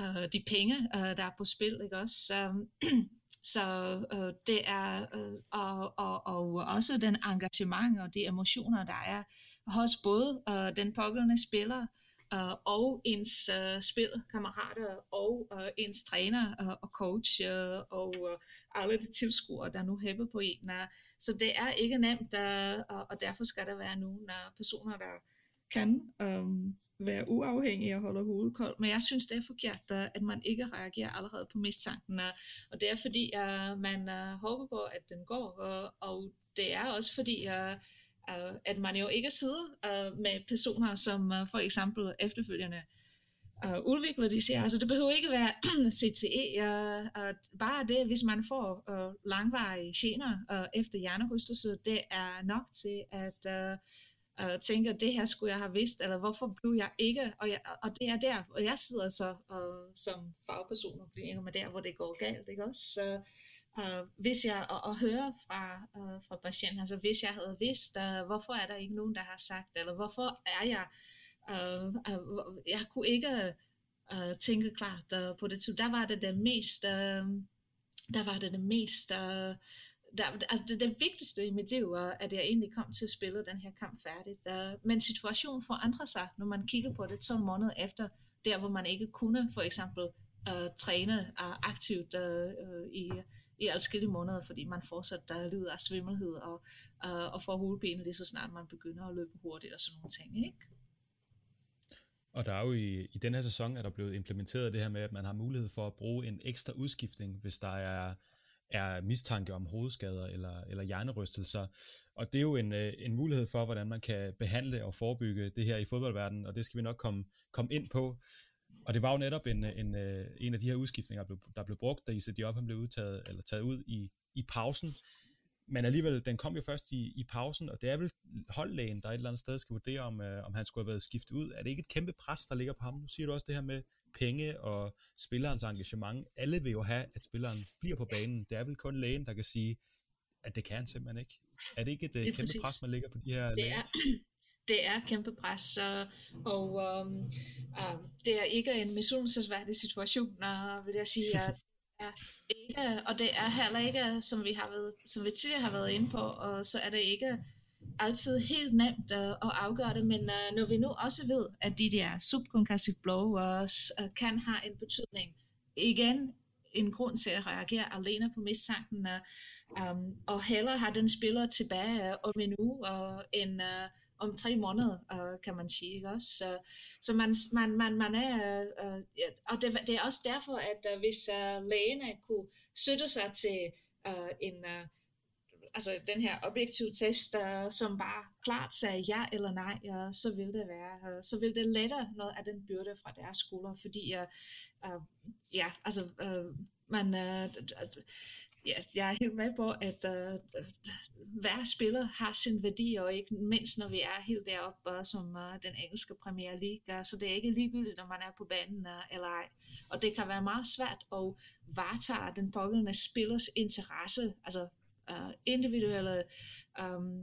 øh, de penge, øh, der er på spil, ikke også? Um, [clears throat] så øh, det er, øh, og, og, og også den engagement og de emotioner, der er hos både øh, den pågældende spiller, øh, og ens øh, spilkammerater og øh, ens træner øh, og coach øh, og øh, alle de tilskuere, der nu hæpper på en. Øh. så det er ikke nemt, øh, og derfor skal der være nogle øh, personer, der kan øh, være uafhængige og holde hovedet koldt. Men jeg synes, det er forkert, øh, at man ikke reagerer allerede på mistanken. Øh. og det er fordi, øh, man øh, håber på, at den går, og, og det er også fordi, Øh, uh, at man jo ikke sidder uh, med personer, som uh, for eksempel efterfølgende uh, udvikler de siger, altså det behøver ikke være CTE, uh, uh, bare det, hvis man får uh, langvarige gener uh, efter hjernerystelse, det er nok til at uh, uh, tænke, det her skulle jeg have vidst, eller hvorfor blev jeg ikke, og, jeg, og det er der, og jeg sidder så uh, som fagperson og bliver med der, hvor det går galt, ikke også? Så, Uh, hvis jeg og, og høre fra, uh, fra patienten, altså hvis jeg havde vidst, uh, hvorfor er der ikke nogen, der har sagt, eller hvorfor er jeg, uh, uh, jeg kunne ikke uh, tænke klart uh, på det, så der var det det mest, uh, der var det det mest, uh, der, altså det, det vigtigste i mit liv var, at jeg egentlig kom til at spille den her kamp færdigt. Uh, men situationen forandrer sig, når man kigger på det 12 måneder efter, der hvor man ikke kunne for eksempel uh, træne uh, aktivt uh, uh, i i adskillige måneder, fordi man fortsat der lider af svimmelhed og, øh, og får hovedbenet lige så snart man begynder at løbe hurtigt og sådan nogle ting, ikke? Og der er jo i, i den her sæson, er der blevet implementeret det her med, at man har mulighed for at bruge en ekstra udskiftning, hvis der er, er mistanke om hovedskader eller, eller hjernerystelser. Og det er jo en, øh, en mulighed for, hvordan man kan behandle og forebygge det her i fodboldverdenen, og det skal vi nok komme, komme ind på. Og det var jo netop en, en, øh, en af de her udskiftninger, der blev brugt, da Issa Diop han blev udtaget, eller taget ud i, i pausen. Men alligevel, den kom jo først i, i pausen, og det er vel holdlægen, der et eller andet sted skal vurdere, om, øh, om han skulle have været skiftet ud. Er det ikke et kæmpe pres, der ligger på ham? Nu siger du også det her med penge og spillerens engagement. Alle vil jo have, at spilleren bliver på banen. Det er vel kun lægen, der kan sige, at det kan han simpelthen ikke. Er det ikke et det kæmpe præcis. pres, man ligger på de her det læger? Er, det er kæmpe pres, og, og um, uh, det er ikke en misundelsesværdig situation, og vil jeg sige, at er ikke, og det er heller ikke, som vi, har været, som vi tidligere har været inde på, og så er det ikke altid helt nemt uh, at afgøre det, men uh, når vi nu også ved, at de der subconcussive blowers uh, kan have en betydning, igen en grund til at reagere alene på mistanken, uh, um, og hellere have den spiller tilbage om en uge, uh, end uh, om tre måneder, øh, kan man sige. Ikke også? Så, så man, man, man, man er, Øh, ja, og det, det er også derfor, at øh, hvis øh, lægerne kunne støtte sig til øh, en, Øh, altså den her objektive test, uh, som bare klart sagde ja eller nej, uh, så vil det være, uh, så vil det lette noget af den byrde fra deres skoler, fordi uh, uh, ja, altså uh, man, uh, ja, jeg er helt med på, at uh, hver spiller har sin værdi, og ikke mindst når vi er helt deroppe uh, som uh, den engelske Premier League, uh, så det er ikke ligegyldigt, når man er på banen uh, eller ej. Og det kan være meget svært at varetage den pågældende spillers interesse, altså uh, individuelle um,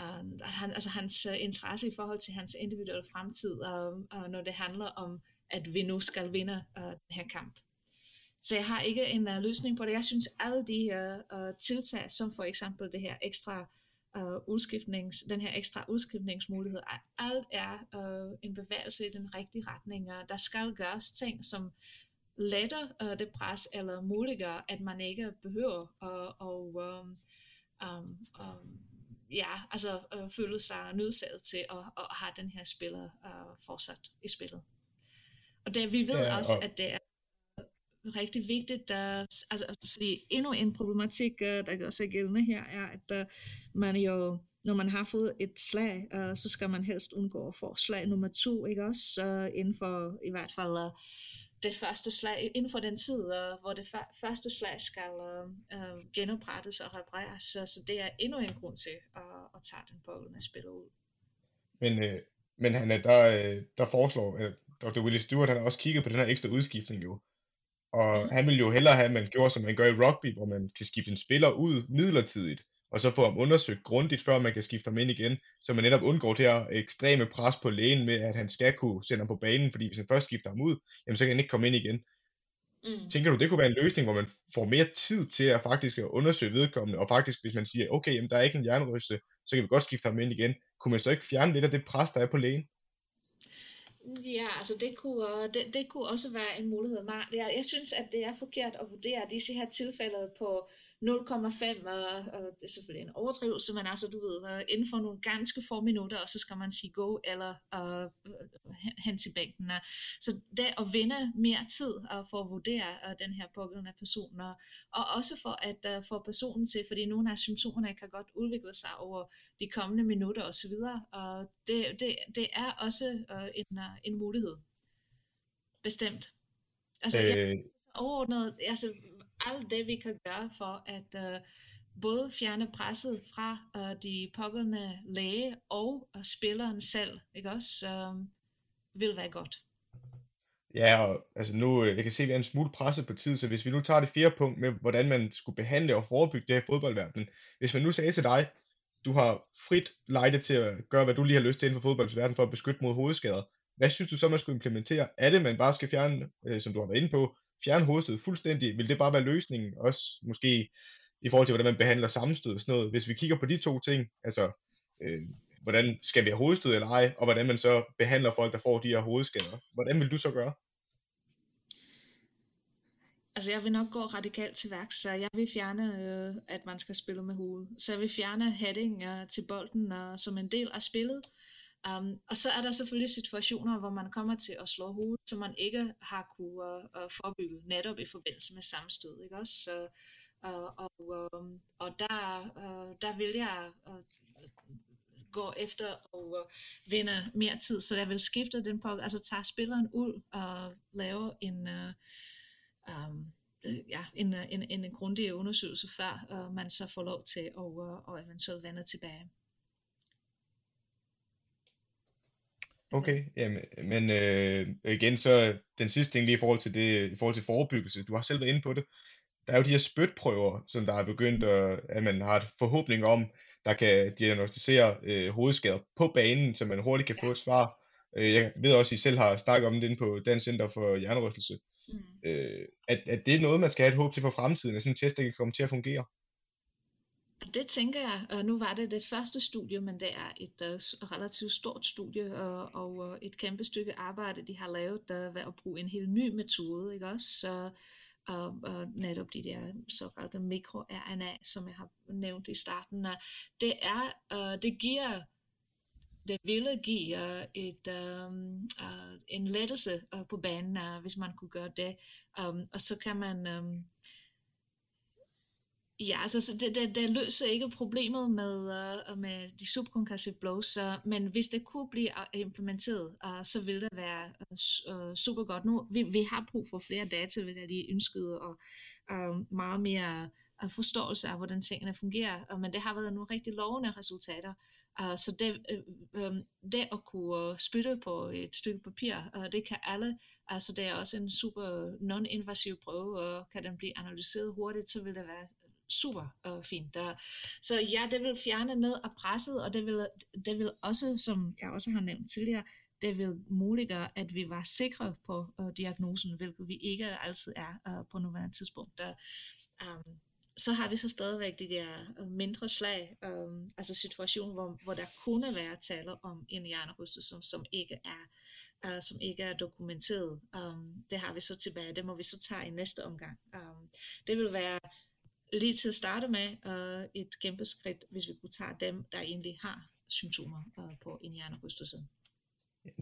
uh, han, altså hans uh, interesse i forhold til hans individuelle fremtid, uh, uh, når det handler om, at vi nu skal vinde uh, den her kamp. Så jeg har ikke en uh, løsning på det. Jeg synes, alle de uh, uh, tiltag, som for eksempel det her ekstra uh, udskiftnings, den her ekstra udskiftningsmulighed, alt er uh, en bevægelse i den rigtige retning. Uh, der skal gøres ting, som letter uh, det pres, eller muliggør, at man ikke behøver at og, um, um, um, ja, altså, uh, føle sig nødsaget til at, at have den her spiller uh, fortsat i spillet. Og det, vi ved ja, også, og... at det er rigtig vigtigt, der, altså, fordi endnu en problematik, øh, der også er gældende her, er, at øh, man jo, når man har fået et slag, øh, så skal man helst undgå at få slag nummer to, ikke også, uh, inden for i hvert fald det første slag, inden for den tid, hvor det første slag skal genoprettes og repareres, så, så det er endnu en grund til at, at tage den pågældende spiller ud. Men, øh, men han er der, der foreslår, Dr. Willie Stewart han har også kigget på den her ekstra udskiftning jo, og han vil jo hellere have, at man gjorde, som man gør i rugby, hvor man kan skifte en spiller ud midlertidigt, og så få ham undersøgt grundigt, før man kan skifte ham ind igen, så man netop undgår det her ekstreme pres på lægen med, at han skal kunne sende ham på banen, fordi hvis han først skifter ham ud, jamen så kan han ikke komme ind igen. Mm. Tænker du, det kunne være en løsning, hvor man får mere tid til at faktisk undersøge vedkommende, og faktisk, hvis man siger, okay, jamen, der er ikke en jernryste, så kan vi godt skifte ham ind igen. Kunne man så ikke fjerne lidt af det pres, der er på lægen? Ja, altså det kunne, øh, det, det kunne også være en mulighed. Jeg, jeg synes, at det er forkert at vurdere disse her tilfælde på 0,5, og, og det er selvfølgelig en overdrivelse, men altså du ved, øh, inden for nogle ganske få minutter, og så skal man sige go eller uh, hen til bænken. Så det at vinde mere tid og for at vurdere uh, den her pågældende person, og, og også for at uh, få personen til, fordi nogle af symptomerne kan godt udvikle sig over de kommende minutter osv., og det, det, det er også en, en mulighed. Bestemt. Altså, øh... jeg, overordnet, altså, alt det vi kan gøre for at uh, både fjerne presset fra uh, de pågældende læge og uh, spilleren selv, ikke også, uh, vil være godt. Ja, og altså nu, jeg kan se, at vi er en smule presset på tid, så hvis vi nu tager det fjerde punkt med, hvordan man skulle behandle og forebygge det her fodboldverden. Hvis man nu sagde til dig, du har frit lejde til at gøre, hvad du lige har lyst til inden for fodboldsverdenen for at beskytte mod hovedskader. Hvad synes du så, man skulle implementere? Er det, man bare skal fjerne, øh, som du har været inde på, fjerne hovedstød fuldstændig? Vil det bare være løsningen? Også måske i forhold til, hvordan man behandler sammenstød og sådan noget. Hvis vi kigger på de to ting, altså øh, hvordan skal vi have hovedstød eller ej, og hvordan man så behandler folk, der får de her hovedskader. Hvordan vil du så gøre? Altså jeg vil nok gå radikalt til værks, så jeg vil fjerne, øh, at man skal spille med hovedet. Så jeg vil fjerne heading øh, til bolden øh, som en del af spillet. Um, og så er der selvfølgelig situationer, hvor man kommer til at slå hovedet, som man ikke har kunne uh, øh, forebygge netop i forbindelse med sammenstød. Ikke også? Så, uh, og, um, og der, uh, der vil jeg uh, gå efter og uh, vinde mere tid, så jeg vil skifte den på, altså tage spilleren ud og lave en, uh, um, ja, en, en, en, grundig undersøgelse, før uh, man så får lov til at uh, og eventuelt vende tilbage. Okay, jamen, men øh, igen så den sidste ting lige i forhold til det, i forhold til forebyggelse, du har selv været inde på det. Der er jo de her spytprøver, som der er begyndt, at, at man har et forhåbning om, der kan diagnostisere øh, hovedskader på banen, så man hurtigt kan få et svar. Øh, jeg ved også, at I selv har snakket om det inde på Dansk Center for Hjernerystelse. Mm. Øh, at, at det er noget, man skal have et håb til for fremtiden, at sådan en test, der kan komme til at fungere? Det tænker jeg. Og nu var det det første studie, men det er et uh, relativt stort studie og, og uh, et kæmpe stykke arbejde, de har lavet der ved at bruge en helt ny metode, ikke også? Så, og, og netop de der såkaldte mikro-RNA, som jeg har nævnt i starten. Det er, uh, det giver det ville give uh, et, um, uh, en lettelse uh, på banen, uh, hvis man kunne gøre det. Um, og så kan man... Um, Ja, altså det, det, det løser ikke problemet med, uh, med de subconcussive blows, uh, men hvis det kunne blive øh, implementeret, uh, så ville det være uh, super godt. Nu, vi, vi har brug for flere data, ved det de ønskede, og uh, meget mere uh, forståelse af, hvordan tingene fungerer, uh, men det har været nogle rigtig lovende resultater. Uh, så det, uh, um, det at kunne spytte på et stykke papir, uh, det kan alle. Altså det er også en super non-invasiv prøve, og kan den blive analyseret hurtigt, så vil det være super uh, fint. Der, så ja, det vil fjerne noget af presset, og det vil, det vil også, som jeg også har nævnt tidligere, det vil muliggøre, at vi var sikre på øh, diagnosen, hvilket vi ikke altid er øh, på nuværende tidspunkt. Der, um, så har vi så stadigvæk de der øh, mindre slag, um, altså situationer, hvor, hvor der kunne være tale om en hjernerystelse, som, som ikke er øh, som ikke er dokumenteret. Um, det har vi så tilbage, det må vi så tage i næste omgang. Um, det vil være lige til at starte med uh, et kæmpe skridt, hvis vi kunne tage dem, der egentlig har symptomer uh, på en hjernerystelse.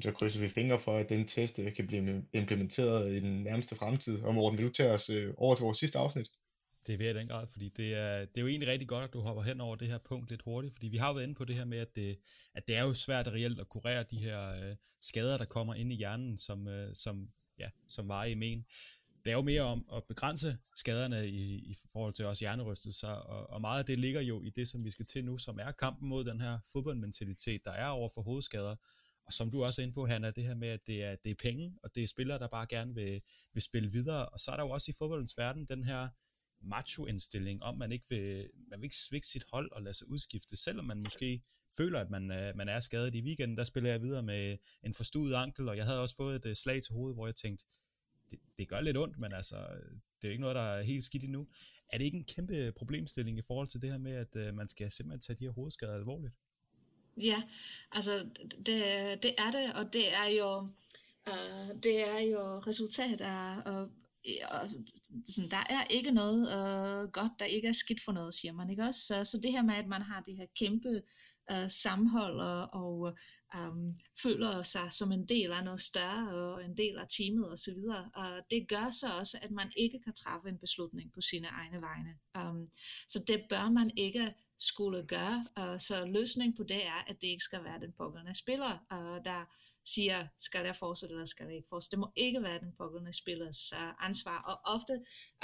Så krydser vi fingre for, at den test kan blive implementeret i den nærmeste fremtid. Og Morten, vil du tage os uh, over til vores sidste afsnit? Det vil jeg i den grad, fordi det er, det er jo egentlig rigtig godt, at du hopper hen over det her punkt lidt hurtigt, fordi vi har jo været inde på det her med, at det, at det er jo svært reelt at kurere de her uh, skader, der kommer ind i hjernen, som, uh, som, ja, som var i men det er jo mere om at begrænse skaderne i, i forhold til også hjernerystelser, og, og meget af det ligger jo i det, som vi skal til nu, som er kampen mod den her fodboldmentalitet, der er over for hovedskader, og som du også er inde på, Hanna, det her med, at det er, det er penge, og det er spillere, der bare gerne vil, vil spille videre, og så er der jo også i fodboldens verden den her macho-indstilling, om man ikke vil, man vil ikke svigte sit hold og lade sig udskifte, selvom man måske føler, at man, øh, man er skadet. I weekenden. Der spiller jeg videre med en forstuet ankel, og jeg havde også fået et øh, slag til hovedet, hvor jeg tænkte, det, det gør lidt ondt, men altså, det er jo ikke noget, der er helt skidt endnu. Er det ikke en kæmpe problemstilling i forhold til det her med, at øh, man skal simpelthen tage de her hovedskader alvorligt? Ja, altså det, det er det, og det er jo, uh, det er jo resultat af, uh, og sådan, der er ikke noget uh, godt, der ikke er skidt for noget, siger man, ikke også? Så, så det her med, at man har det her kæmpe uh, sammenhold og, og um, føler sig som en del af noget større og en del af teamet osv. Og det gør så også, at man ikke kan træffe en beslutning på sine egne vegne. Um, så det bør man ikke skulle gøre. Uh, så løsningen på det er, at det ikke skal være den pågældende spiller, uh, der siger, skal jeg fortsætte eller skal jeg ikke fortsætte. Det må ikke være den pågældende spillers uh, ansvar. Og ofte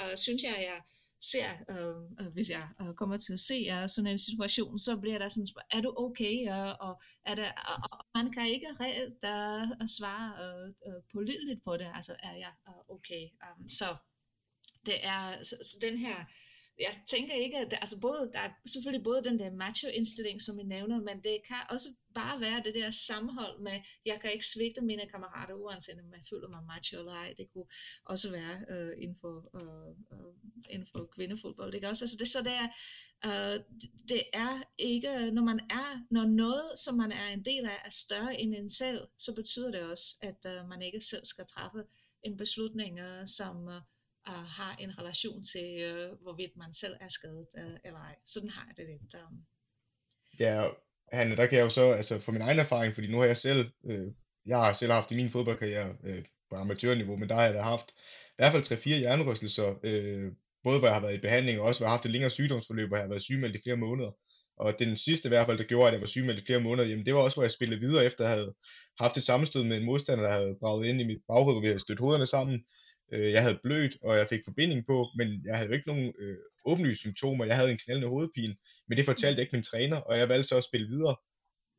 uh, synes jeg, at jeg ser, øh, øh, hvis jeg øh, kommer til at se uh, sådan en situation, så bliver der sådan, er du okay? Og, og, er der, og, og man kan ikke reelt der øh, svare øh, øh, pålideligt på det, altså er jeg øh, okay? Um, så det er så, så den her jeg tænker ikke, at der, altså både, der er selvfølgelig både den der macho-indstilling, som I nævner, men det kan også bare være det der sammenhold med, jeg kan ikke svigte mine kammerater, uanset om jeg føler mig macho eller ej. Det kunne også være øh, inden, for, øh, øh, inden for kvindefodbold. Det, også, altså det, så det er, øh, det er ikke, når man er, når noget, som man er en del af, er større end en selv, så betyder det også, at øh, man ikke selv skal træffe en beslutning, øh, som øh, øh, har en relation til, øh, hvorvidt man selv er skadet øh, eller ej. Sådan har jeg det lidt. Um. Ja, Hanne, der kan jeg jo så, altså for min egen erfaring, fordi nu har jeg selv, øh, jeg har selv haft i min fodboldkarriere øh, på amatørniveau, men der har jeg da haft i hvert fald 3-4 hjernerystelser, øh, både hvor jeg har været i behandling, og også hvor jeg har haft et længere sygdomsforløb, hvor jeg har været sygemeldt i flere måneder. Og den sidste i hvert fald, der gjorde, at jeg var sygemeldt i flere måneder, jamen det var også, hvor jeg spillede videre, efter at jeg havde haft et sammenstød med en modstander, der havde braget ind i mit baghoved, hvor vi havde stødt hovederne sammen. Øh, jeg havde blødt, og jeg fik forbinding på, men jeg havde jo ikke nogen øh, åbenlyse symptomer. Jeg havde en knaldende hovedpine, men det fortalte jeg ikke min træner, og jeg valgte så at spille videre.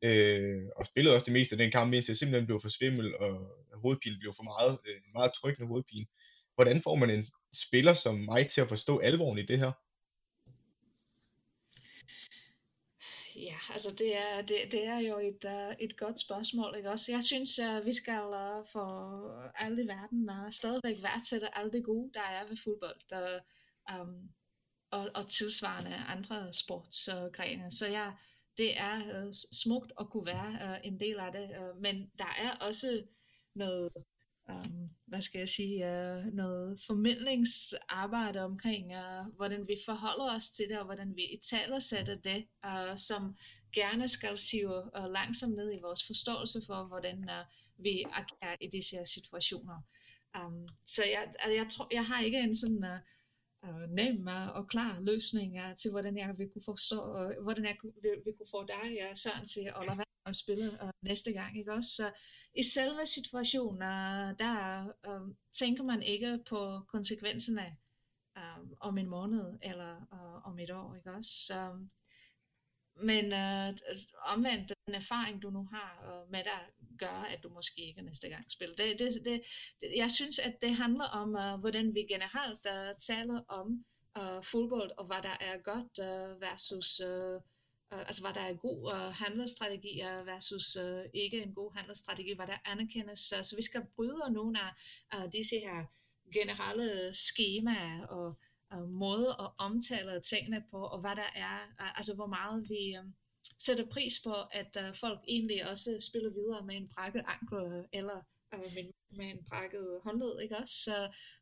Øh, og spillede også det meste af den kamp, indtil jeg simpelthen blev for svimmel, og hovedpinen blev for meget, øh, en meget trykkende hovedpine. Hvordan får man en spiller som mig til at forstå alvoren i det her? Ja, altså det er, det, det er jo et, uh, et godt spørgsmål, ikke også? Jeg synes, uh, vi skal uh, for alt i verden uh, stadigvæk værdsætte alt det gode, der er ved fodbold. Der, um, og, og tilsvarende andre sportsgrene. Så jeg, det er uh, smukt at kunne være uh, en del af det, uh, men der er også noget um, hvad skal jeg sige, uh, noget formidlingsarbejde omkring, uh, hvordan vi forholder os til det, og hvordan vi i taler sætter det, uh, som gerne skal sive uh, langsomt ned i vores forståelse for, hvordan uh, vi agerer i disse her situationer. Um, så jeg, altså jeg tror, jeg har ikke en sådan uh, uh, nem og klar løsning uh, til, hvordan jeg vil kunne forstå, uh, hvordan jeg vil, vil kunne få dig, uh, Søren, til at lade at spille uh, næste gang, ikke også? Så i selve situationer, der uh, tænker man ikke på konsekvenserne uh, øh, om en måned eller uh, om et år, ikke også? Så, men uh, omvendt, den erfaring, du nu har uh, med dig, gør, at du måske ikke næste gang spiller. Det, det, det, det, jeg synes, at det handler om, uh, hvordan vi generelt uh, taler om uh, fodbold, og hvad der er godt uh, versus... Uh, Øh, altså var der en god uh, handelsstrategi øh, versus uh, ikke en god handelsstrategi, var der anerkendes. Så, så vi skal bryde nogle af uh, disse her generelle skemaer og uh, måde at omtale tingene på, og hvad der er, uh, altså hvor meget vi um, sætter pris på, at uh, folk egentlig også spiller videre med en brækket ankel, eller Altså, og min med en brækket håndled, ikke også? Så,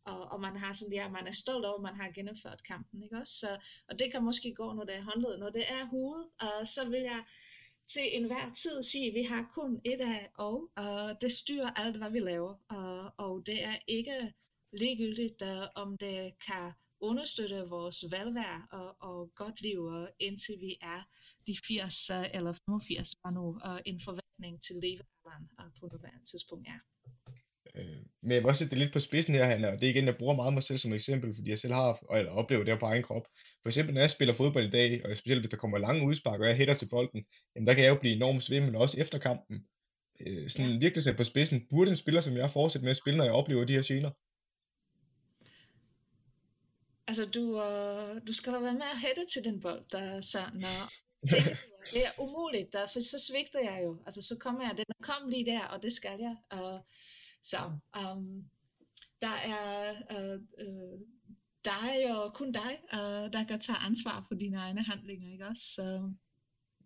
og, og man har sådan, ja, man er stolt over, at man har gennemført kampen, ikke også? Så, og det kan måske gå, når det er håndled. Når det er hoved, og øh, så vil jeg til enhver tid sige, at vi har kun et af og, og det styrer alt, hvad vi laver. og, og det er ikke ligegyldigt, uh, om det kan understøtte vores velvære og, og godt liv, og indtil vi er de 80 eller 85, var nu uh, en forventning til levealderen uh, på nuværende tidspunkt er. Øh, men jeg vil også sætte det lidt på spidsen her, Hanna, og det er igen, jeg bruger meget mig selv som eksempel, fordi jeg selv har eller oplevet det her på egen krop. For eksempel, når jeg spiller fodbold i dag, og specielt hvis der kommer lange udspark, og jeg hætter til bolden, jamen der kan jeg jo blive enormt svimmel, også efter kampen. Øh, sådan ja. virkelig sætte på spidsen. Burde en spiller som jeg fortsætte med at spille, når jeg oplever de her gener? Altså, du, øh, du skal da være med at hætte til den bold, der sådan, og [laughs] det er umuligt, der, for så svigter jeg jo. Altså, så kommer jeg, den kom lige der, og det skal jeg. Og, så um, der er uh, uh, dig og kun dig, uh, der kan tage ansvar for dine egne handlinger, ikke også? Så,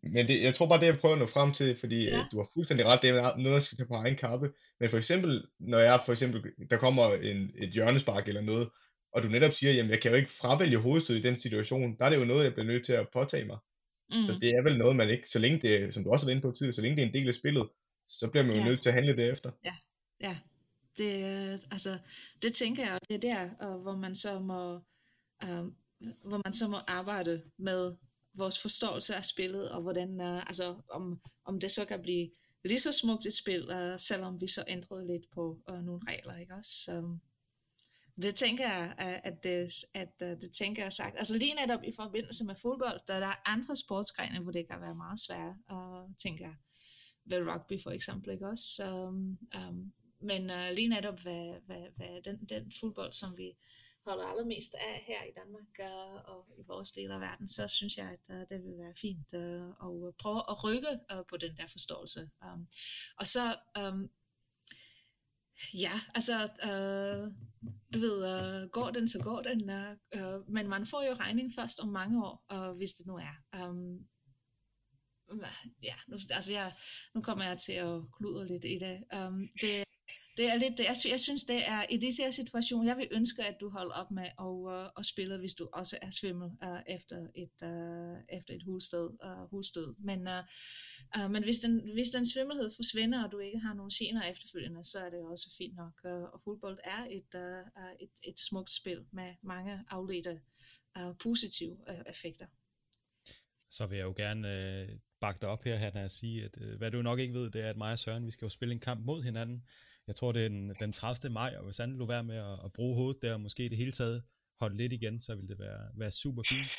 men det, jeg tror bare, det jeg prøver at nå frem til, fordi ja. du har fuldstændig ret, det er noget, der skal tage på egen kappe. Men for eksempel, når jeg for eksempel, der kommer en, et hjørnespark eller noget, og du netop siger, jamen jeg kan jo ikke fravælge hovedstød i den situation, der er det jo noget, jeg bliver nødt til at påtage mig. Mm. Så det er vel noget, man ikke, så længe det, som du også har været inde på tidligere, så længe det er en del af spillet, så bliver man jo ja. nødt til at handle derefter. Ja, ja. Det, altså, det tænker jeg, det er der, hvor man så må, uh, hvor man så må arbejde med vores forståelse af spillet, og hvordan, uh, altså, om, om det så kan blive lige så smukt et spil, uh, selvom vi så ændrede lidt på uh, nogle regler, ikke også? Så, det tænker jeg, at det, at øh, det tænker jeg sagt. Altså lige netop i forbindelse med fodbold, der, der er andre sportsgrene, hvor det kan være meget svært, og tænker jeg. Ved rugby for eksempel, ikke også? Um, um, men uh, lige netop hvad, hvad, hvad den, den fodbold, som vi holder allermest af her i Danmark uh, og i vores del af verden, så synes jeg, at uh, det vil være fint uh, at prøve at rykke uh, på den der forståelse. Um, og så, um, ja, altså, øh, du ved, øh, går den, så går den, Øh, men man får jo regning først om mange år, øh, hvis det nu er. Um, ja, nu, altså jeg, nu kommer jeg til at kludre lidt i det. Um, det det er lidt, jeg, jeg synes, det er i disse her situation, jeg vil ønske, at du holder op med at, uh, at spille, hvis du også er svimmel uh, efter et, uh, efter et hulsted, uh, hulstød. Men, uh, uh, men hvis, den, hvis den svimmelhed forsvinder, og du ikke har nogen gener efterfølgende, så er det også fint nok. Uh, og fodbold er et, uh, et, et smukt spil med mange afledte uh, positive uh, effekter. Så vil jeg jo gerne uh, bakke dig op her, Hanna, og sige, at uh, hvad du nok ikke ved, det er, at mig og Søren, vi skal jo spille en kamp mod hinanden jeg tror, det er den, den 30. maj, og hvis han lå være med at, at bruge hovedet der, og måske det hele taget holde lidt igen, så vil det være, være super fint.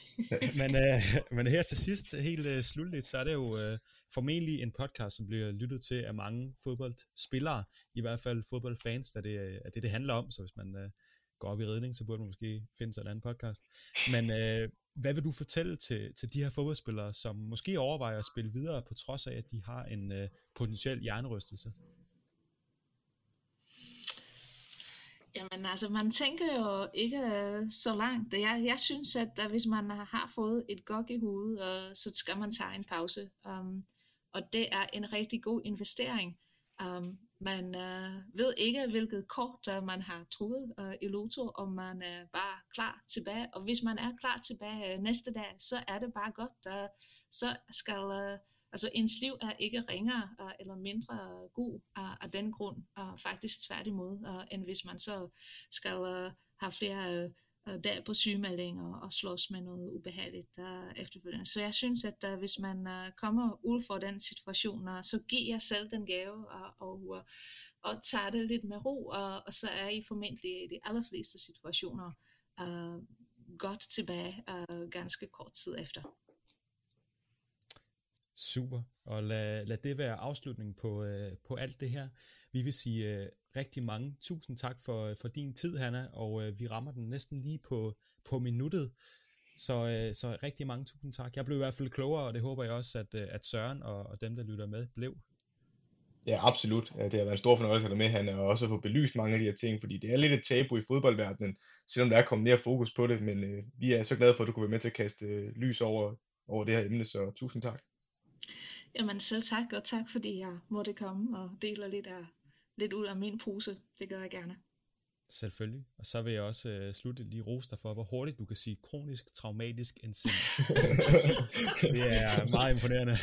[laughs] men, øh, men her til sidst, helt øh, slutligt, så er det jo øh, formentlig en podcast, som bliver lyttet til af mange fodboldspillere, i hvert fald fodboldfans, da det er det, det handler om, så hvis man øh, går op i redning, så burde man måske finde sig en anden podcast. Men øh, hvad vil du fortælle til, til de her fodboldspillere, som måske overvejer at spille videre, på trods af, at de har en øh, potentiel hjernerystelse? Jamen altså, man tænker jo ikke øh, så langt. Jeg, jeg synes, at uh, hvis man har fået et gok i hovedet, øh, så skal man tage en pause. Um, og det er en rigtig god investering. Um, man øh, ved ikke, hvilket kort øh, man har truet øh, i Lotto, og man er bare klar tilbage. Og hvis man er klar tilbage øh, næste dag, så er det bare godt. Øh, så skal... Øh, Altså ens liv er ikke ringere uh, eller mindre god uh, af den grund, uh, faktisk tværtimod, uh, end hvis man så skal uh, have flere uh, dage på sygemeldinger og slås med noget ubehageligt uh, efterfølgende. Så jeg synes, at uh, hvis man uh, kommer ud for den situation, uh, så giver jeg selv den gave uh, og, uh, og tager det lidt med ro, uh, og så er I formentlig i de allerfleste situationer uh, godt tilbage uh, ganske kort tid efter. Super, og lad, lad det være afslutningen på, øh, på alt det her. Vi vil sige øh, rigtig mange tusind tak for, for din tid, Hanna, og øh, vi rammer den næsten lige på, på minuttet. Så, øh, så rigtig mange tusind tak. Jeg blev i hvert fald klogere, og det håber jeg også, at, øh, at Søren og, og dem, der lytter med, blev. Ja, absolut. Det har været en stor fornøjelse at være med, han og også få belyst mange af de her ting, fordi det er lidt et tabu i fodboldverdenen, selvom der er kommet mere fokus på det, men øh, vi er så glade for, at du kunne være med til at kaste øh, lys over, over det her emne, så tusind tak. Jamen selv tak, og tak fordi jeg måtte komme og dele lidt, af, lidt ud af min pose. Det gør jeg gerne. Selvfølgelig. Og så vil jeg også uh, slutte lige rose dig for, hvor hurtigt du kan sige kronisk traumatisk indsigt. [laughs] det er meget imponerende.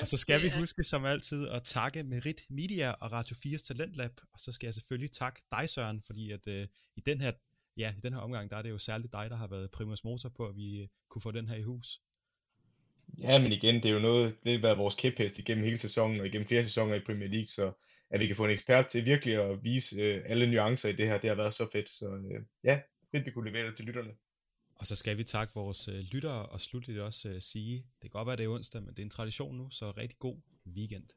og så skal vi huske som altid at takke Merit Media og Radio 4's Talentlab, og så skal jeg selvfølgelig takke dig, Søren, fordi at uh, i den her ja, i den her omgang, der er det jo særligt dig, der har været primus motor på, at vi uh, kunne få den her i hus. Ja, men igen, det er jo noget, det har været vores kæphest igennem hele sæsonen og igennem flere sæsoner i Premier League, så at vi kan få en ekspert til virkelig at vise øh, alle nuancer i det her, det har været så fedt. Så øh, ja, fedt vi kunne levere det til lytterne. Og så skal vi takke vores øh, lyttere og slutligt også øh, sige, det kan godt være, det er onsdag, men det er en tradition nu, så rigtig god weekend.